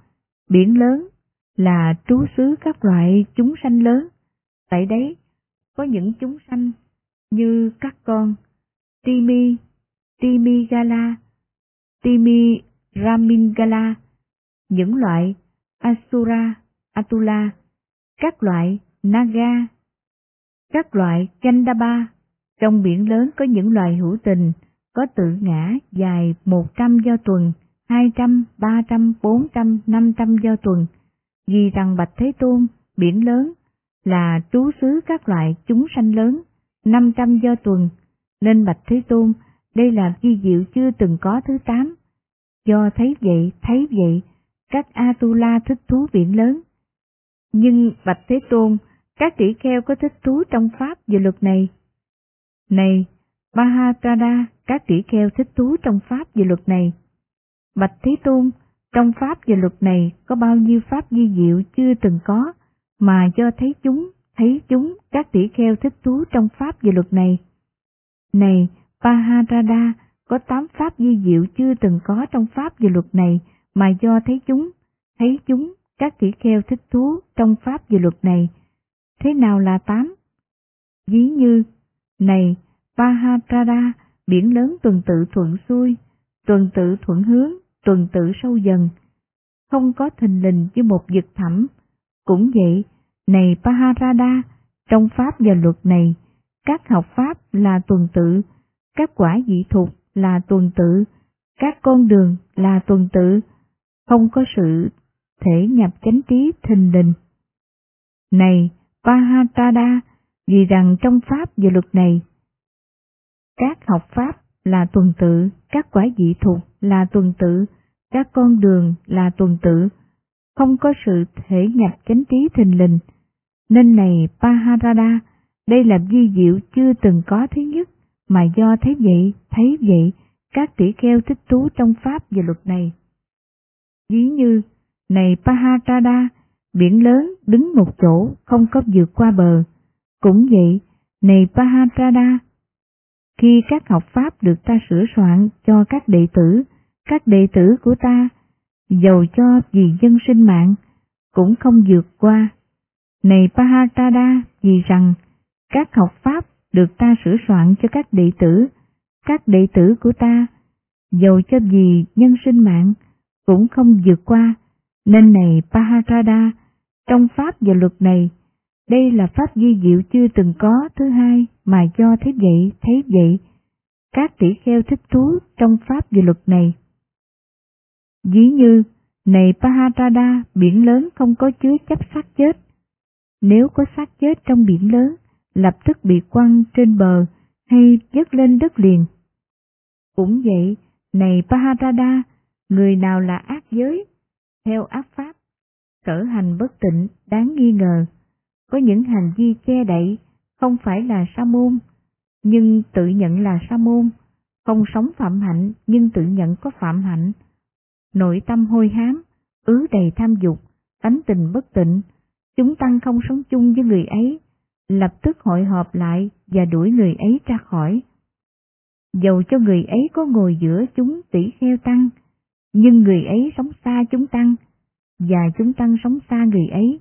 biển lớn là trú xứ các loại chúng sanh lớn. Tại đấy, có những chúng sanh như các con Timi, Timi Gala, Timi Ramingala, những loại Asura, Atula, các loại Naga, các loại Gandaba. trong biển lớn có những loài hữu tình, có tự ngã dài 100 do tuần, 200, 300, 400, 500 do tuần. Vì rằng Bạch Thế Tôn, biển lớn, là trú xứ các loại chúng sanh lớn, 500 do tuần, nên Bạch Thế Tôn, đây là vi diệu chưa từng có thứ tám. Do thấy vậy, thấy vậy, các Atula thích thú biển lớn. Nhưng Bạch Thế Tôn, các tỷ kheo có thích thú trong Pháp và luật này. Này, Mahatrada, các tỷ kheo thích thú trong Pháp và luật này. Bạch Thế Tôn, trong Pháp và luật này có bao nhiêu Pháp di diệu chưa từng có, mà do thấy chúng, thấy chúng, các tỷ kheo thích thú trong Pháp và luật này. Này, Mahatrada, có tám pháp di diệu chưa từng có trong pháp và luật này mà do thấy chúng, thấy chúng, các tỷ kheo thích thú trong pháp và luật này. Thế nào là tám? Ví như, này, Pahatrada, biển lớn tuần tự thuận xuôi, tuần tự thuận hướng, tuần tự sâu dần, không có thình lình như một vực thẳm. Cũng vậy, này Paharada, trong pháp và luật này, các học pháp là tuần tự, các quả dị thuộc là tuần tự, các con đường là tuần tự, không có sự thể nhập chánh trí thình lình. Này Pahatada, vì rằng trong pháp và luật này, các học pháp là tuần tự, các quả dị thuộc là tuần tự, các con đường là tuần tự, không có sự thể nhập chánh trí thình lình. Nên này Paharada, đây là di diệu chưa từng có thứ nhất, mà do thế vậy, thấy vậy, các tỷ kheo thích thú trong pháp và luật này. Ví như, này Paharada, biển lớn đứng một chỗ không có vượt qua bờ. Cũng vậy, này Paharada, khi các học pháp được ta sửa soạn cho các đệ tử, các đệ tử của ta, dầu cho vì dân sinh mạng, cũng không vượt qua. Này Pahatada, vì rằng các học pháp được ta sửa soạn cho các đệ tử, các đệ tử của ta, dầu cho vì nhân sinh mạng, cũng không vượt qua, nên này Pahatada, trong pháp và luật này, đây là pháp di diệu chưa từng có thứ hai mà do thế vậy, thấy vậy. Các tỷ kheo thích thú trong pháp và luật này. Ví như, này Pahatada, biển lớn không có chứa chấp xác chết. Nếu có xác chết trong biển lớn, lập tức bị quăng trên bờ hay dứt lên đất liền. Cũng vậy, này Paharada, người nào là ác giới, theo ác pháp, sở hành bất tịnh đáng nghi ngờ, có những hành vi che đậy, không phải là sa môn, nhưng tự nhận là sa môn, không sống phạm hạnh nhưng tự nhận có phạm hạnh, nội tâm hôi hám, ứ đầy tham dục, tánh tình bất tịnh, chúng tăng không sống chung với người ấy, lập tức hội họp lại và đuổi người ấy ra khỏi. Dầu cho người ấy có ngồi giữa chúng tỷ kheo tăng, nhưng người ấy sống xa chúng tăng, và chúng tăng sống xa người ấy.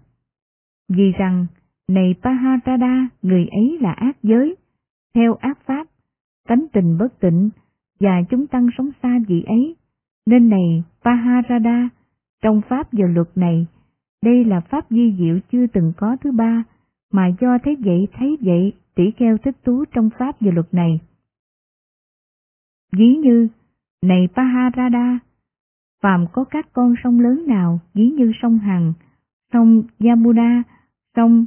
Vì rằng, này Paharada, người ấy là ác giới, theo ác pháp, tánh tình bất tịnh, và chúng tăng sống xa vị ấy, nên này Paharada, trong pháp và luật này, đây là pháp di diệu chưa từng có thứ ba, mà do thấy vậy thấy vậy tỷ kheo thích tú trong pháp và luật này. Ví như, này Paharada, phàm có các con sông lớn nào ví như sông Hằng, sông Yamuna, sông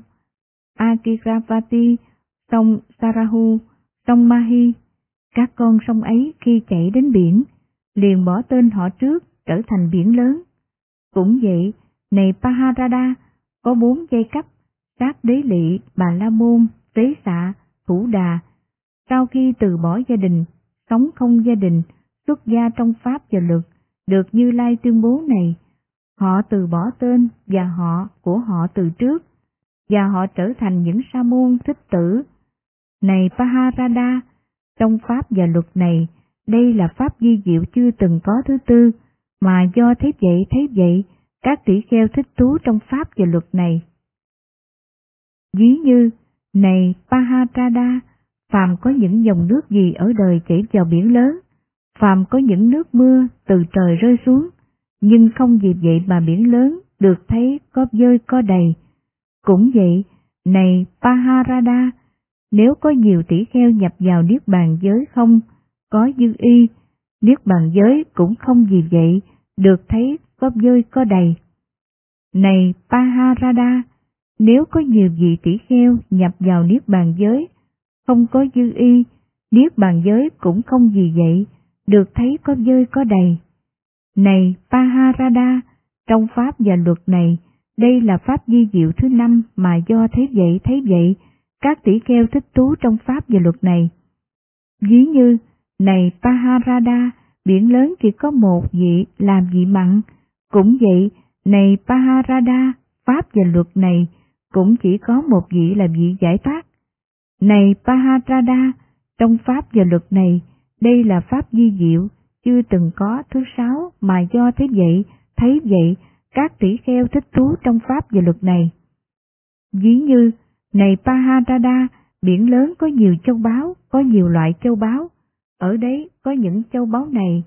Akigravati, sông Sarahu, sông Mahi, các con sông ấy khi chảy đến biển liền bỏ tên họ trước trở thành biển lớn. Cũng vậy, này Paharada, có bốn dây cấp, sát đế lị, bà la môn, tế xạ, thủ đà. Sau khi từ bỏ gia đình, sống không gia đình, xuất gia trong pháp và luật, được Như Lai tuyên bố này, họ từ bỏ tên và họ của họ từ trước, và họ trở thành những sa môn thích tử. Này Paharada, trong pháp và luật này, đây là pháp di diệu chưa từng có thứ tư, mà do thấy vậy thấy vậy, các tỷ kheo thích thú trong pháp và luật này. Ví như, này Paharada, phàm có những dòng nước gì ở đời chảy vào biển lớn, phàm có những nước mưa từ trời rơi xuống, nhưng không vì vậy mà biển lớn được thấy có dơi có đầy. Cũng vậy, này Paharada, nếu có nhiều tỷ kheo nhập vào niết bàn giới không, có dư y, niết bàn giới cũng không vì vậy, được thấy có dơi có đầy. Này Paharada, nếu có nhiều vị tỷ kheo nhập vào niết bàn giới, không có dư y, niết bàn giới cũng không vì vậy, được thấy có dơi có đầy. Này Paharada, trong pháp và luật này, đây là pháp di diệu thứ năm mà do thấy vậy thấy vậy, các tỷ kheo thích thú trong pháp và luật này. Ví như, này Paharada, biển lớn chỉ có một vị làm vị mặn, cũng vậy, này Paharada, pháp và luật này cũng chỉ có một vị là vị giải thoát. Này Paharada, trong pháp và luật này, đây là pháp di diệu, chưa từng có thứ sáu mà do thế vậy, thấy vậy, các tỷ kheo thích thú trong pháp và luật này. Ví như, này Paharada, biển lớn có nhiều châu báu, có nhiều loại châu báu, ở đấy có những châu báu này,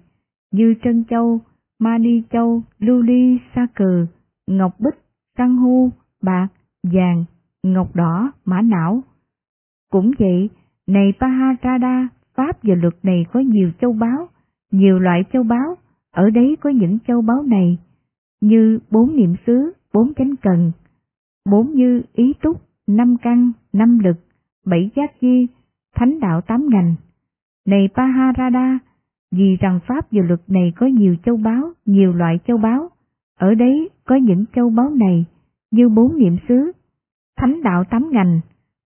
như trân châu, mani châu, lưu ly, sa cừ, ngọc bích, san hô, bạc, vàng, ngọc đỏ, mã não. Cũng vậy, này Paharada, pháp và luật này có nhiều châu báu, nhiều loại châu báu, ở đấy có những châu báu này, như bốn niệm xứ, bốn chánh cần, bốn như ý túc, năm căn, năm lực, bảy giác chi, thánh đạo tám ngành. Này Paharada, vì rằng pháp và luật này có nhiều châu báu, nhiều loại châu báu, ở đấy có những châu báu này, như bốn niệm xứ, thánh đạo tám ngành,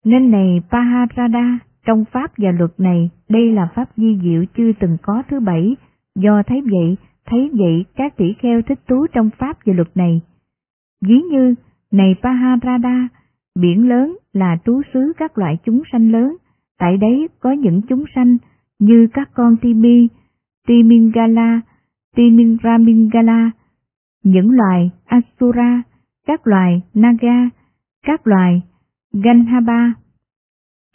nên này Paharada, trong pháp và luật này, đây là pháp di diệu chưa từng có thứ bảy, do thấy vậy, thấy vậy các tỷ kheo thích thú trong pháp và luật này. Ví như, này Paharada, biển lớn là trú xứ các loại chúng sanh lớn, tại đấy có những chúng sanh như các con Timi, Timingala, Timingramingala, những loài Asura, các loài Naga, các loài Ganhaba.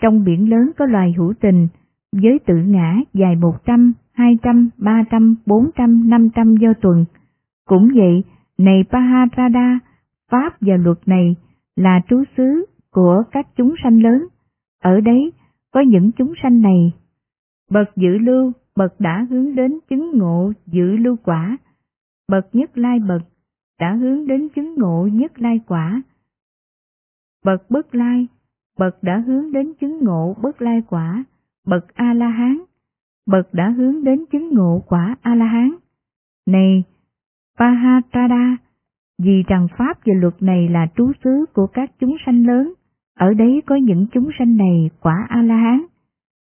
Trong biển lớn có loài hữu tình, với tự ngã dài 100, 200, 300, 400, 500 do tuần. Cũng vậy, này Paharada, Pháp và luật này là trú xứ của các chúng sanh lớn. Ở đấy có những chúng sanh này. Bậc dự lưu, bậc đã hướng đến chứng ngộ dự lưu quả. Bậc nhất lai bậc đã hướng đến chứng ngộ nhất lai quả. Bậc bất lai, bậc đã hướng đến chứng ngộ bất lai quả. Bậc A-la-hán, bậc đã hướng đến chứng ngộ quả A-la-hán. Này, Pahatada, vì rằng pháp và luật này là trú xứ của các chúng sanh lớn, ở đấy có những chúng sanh này quả A-la-hán.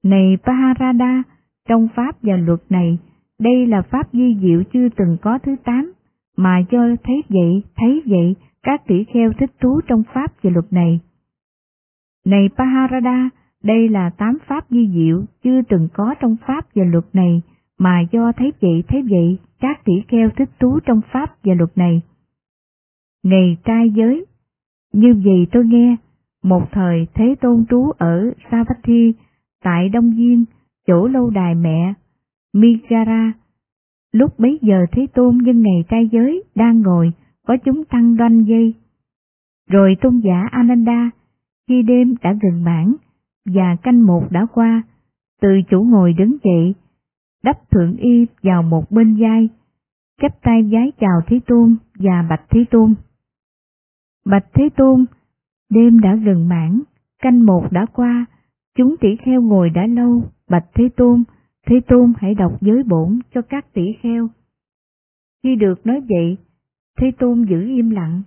Này Paharada, trong pháp và luật này, đây là pháp di diệu chưa từng có thứ tám, mà cho thấy vậy, thấy vậy, các tỷ kheo thích thú trong pháp và luật này. Này Paharada, đây là tám pháp di diệu chưa từng có trong pháp và luật này, mà do thấy vậy thấy vậy, các tỷ kheo thích thú trong pháp và luật này. Ngày trai giới Như vậy tôi nghe, một thời Thế Tôn trú ở Savatthi, tại Đông Duyên, chỗ lâu đài mẹ, Migara. Lúc bấy giờ Thế Tôn nhân ngày trai giới đang ngồi, có chúng tăng đoanh dây. Rồi tôn giả Ananda, khi đêm đã gần mãn, và canh một đã qua, từ chủ ngồi đứng dậy, đắp thượng y vào một bên vai, chắp tay vái chào Thế Tôn và bạch Thế Tôn. Bạch Thế Tôn, đêm đã gần mãn, canh một đã qua, chúng tỷ kheo ngồi đã lâu, bạch Thế Tôn, Thế Tôn hãy đọc giới bổn cho các tỷ kheo. Khi được nói vậy, Thế Tôn giữ im lặng.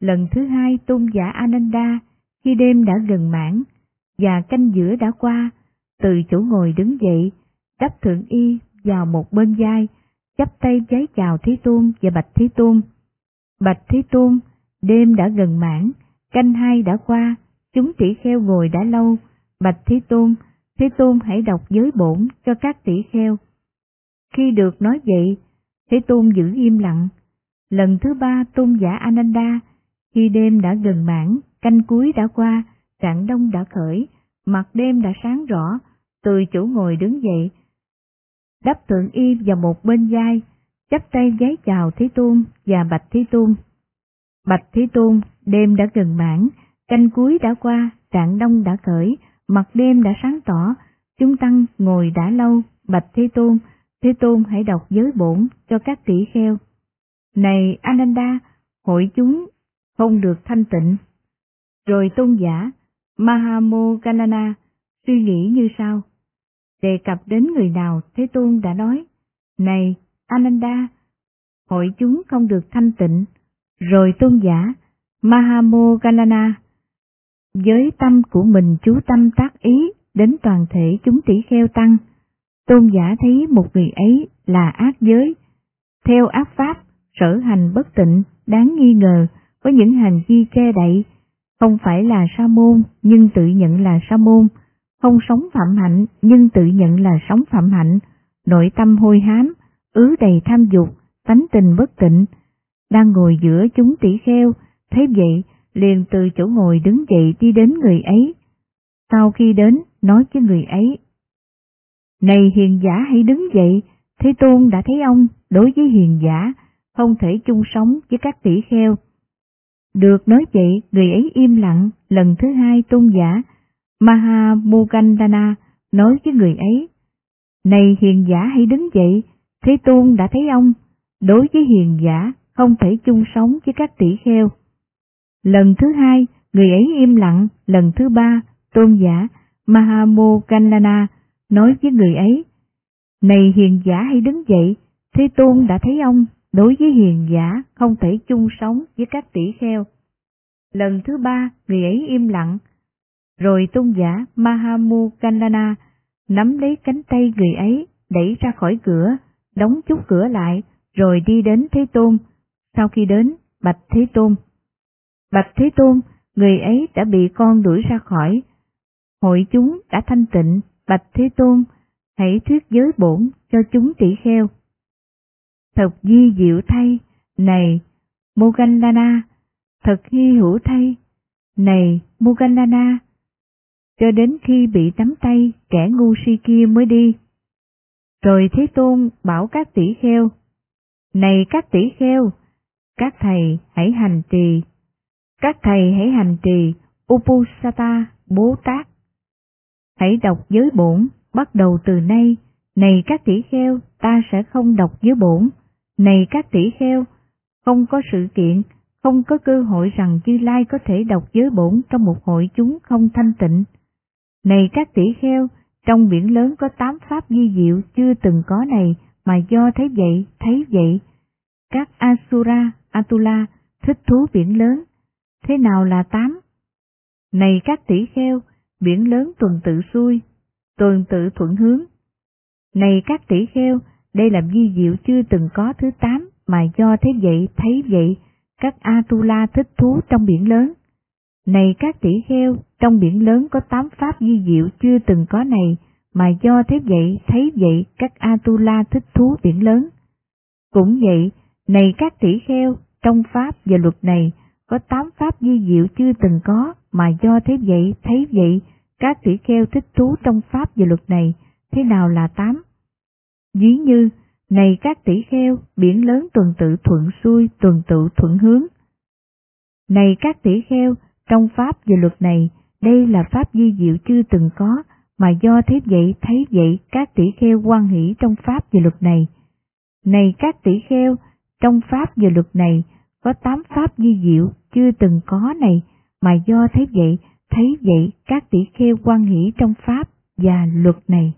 Lần thứ hai tôn giả Ananda, khi đêm đã gần mãn, và canh giữa đã qua, từ chỗ ngồi đứng dậy, đắp thượng y vào một bên vai, chắp tay giấy chào Thế Tôn và Bạch Thế Tôn. Bạch Thế Tôn, đêm đã gần mãn, canh hai đã qua, chúng tỷ kheo ngồi đã lâu, Bạch Thế Tôn, Thế Tôn hãy đọc giới bổn cho các tỷ kheo. Khi được nói vậy, Thế Tôn giữ im lặng. Lần thứ ba tôn giả Ananda, khi đêm đã gần mãn, canh cuối đã qua, trạng đông đã khởi, mặt đêm đã sáng rõ, từ chỗ ngồi đứng dậy. Đắp thượng y vào một bên vai, chắp tay giấy chào Thế Tôn và Bạch Thế Tôn. Bạch Thế Tôn, đêm đã gần mãn, canh cuối đã qua, trạng đông đã khởi, mặt đêm đã sáng tỏ, chúng tăng ngồi đã lâu, Bạch Thế Tôn, Thế Tôn hãy đọc giới bổn cho các tỷ kheo. Này Ananda, hội chúng không được thanh tịnh. Rồi tôn giả, Mahamoganana suy nghĩ như sau. Đề cập đến người nào Thế Tôn đã nói, Này, Ananda, hội chúng không được thanh tịnh. Rồi tôn giả, Mahamoganana, với tâm của mình chú tâm tác ý đến toàn thể chúng tỷ kheo tăng. Tôn giả thấy một người ấy là ác giới, theo ác pháp, sở hành bất tịnh, đáng nghi ngờ, có những hành vi che đậy, không phải là sa môn nhưng tự nhận là sa môn, không sống phạm hạnh nhưng tự nhận là sống phạm hạnh, nội tâm hôi hám, ứ đầy tham dục, tánh tình bất tịnh, đang ngồi giữa chúng tỷ kheo, thấy vậy liền từ chỗ ngồi đứng dậy đi đến người ấy. Sau khi đến, nói với người ấy. Này hiền giả hãy đứng dậy, Thế Tôn đã thấy ông, đối với hiền giả, không thể chung sống với các tỷ kheo. Được nói vậy, người ấy im lặng, lần thứ hai tôn giả, Mahamugandana nói với người ấy. Này hiền giả hãy đứng dậy, Thế Tôn đã thấy ông, đối với hiền giả, không thể chung sống với các tỷ kheo. Lần thứ hai, người ấy im lặng, lần thứ ba, tôn giả Mahamogallana nói với người ấy, Này hiền giả hãy đứng dậy, Thế Tôn đã thấy ông, đối với hiền giả không thể chung sống với các tỷ kheo. Lần thứ ba, người ấy im lặng, rồi tôn giả Mahamogallana nắm lấy cánh tay người ấy, đẩy ra khỏi cửa, đóng chút cửa lại, rồi đi đến Thế Tôn. Sau khi đến, Bạch Thế Tôn. Bạch Thế Tôn, người ấy đã bị con đuổi ra khỏi. Hội chúng đã thanh tịnh, Bạch Thế Tôn, hãy thuyết giới bổn cho chúng tỷ kheo. Thật di diệu thay, này Moganlana, thật hy hữu thay, này Moganlana, cho đến khi bị nắm tay kẻ ngu si kia mới đi. Rồi Thế Tôn bảo các tỷ kheo, Này các tỷ kheo, các thầy hãy hành trì các thầy hãy hành trì Upusata Bố Tát. Hãy đọc giới bổn, bắt đầu từ nay, này các tỷ kheo, ta sẽ không đọc giới bổn, này các tỷ kheo, không có sự kiện, không có cơ hội rằng Như Lai có thể đọc giới bổn trong một hội chúng không thanh tịnh. Này các tỷ kheo, trong biển lớn có tám pháp di diệu chưa từng có này mà do thấy vậy, thấy vậy. Các Asura, Atula thích thú biển lớn, Thế nào là tám? Này các tỷ kheo, biển lớn tuần tự xuôi, tuần tự thuận hướng. Này các tỷ kheo, đây là di diệu chưa từng có thứ tám mà do thế vậy thấy vậy, các Atula thích thú trong biển lớn. Này các tỷ kheo, trong biển lớn có tám pháp di diệu chưa từng có này, mà do thế vậy thấy vậy các Atula thích thú biển lớn. Cũng vậy, này các tỷ kheo, trong pháp và luật này có tám pháp di diệu chưa từng có mà do thế vậy thấy vậy các tỷ kheo thích thú trong pháp và luật này thế nào là tám ví như này các tỷ kheo biển lớn tuần tự thuận xuôi tuần tự thuận hướng này các tỷ kheo trong pháp và luật này đây là pháp di diệu chưa từng có mà do thế vậy thấy vậy các tỷ kheo quan hỷ trong pháp và luật này này các tỷ kheo trong pháp và luật này có tám pháp di diệu chưa từng có này, mà do thế vậy, thấy vậy các tỷ kheo quan hỷ trong pháp và luật này.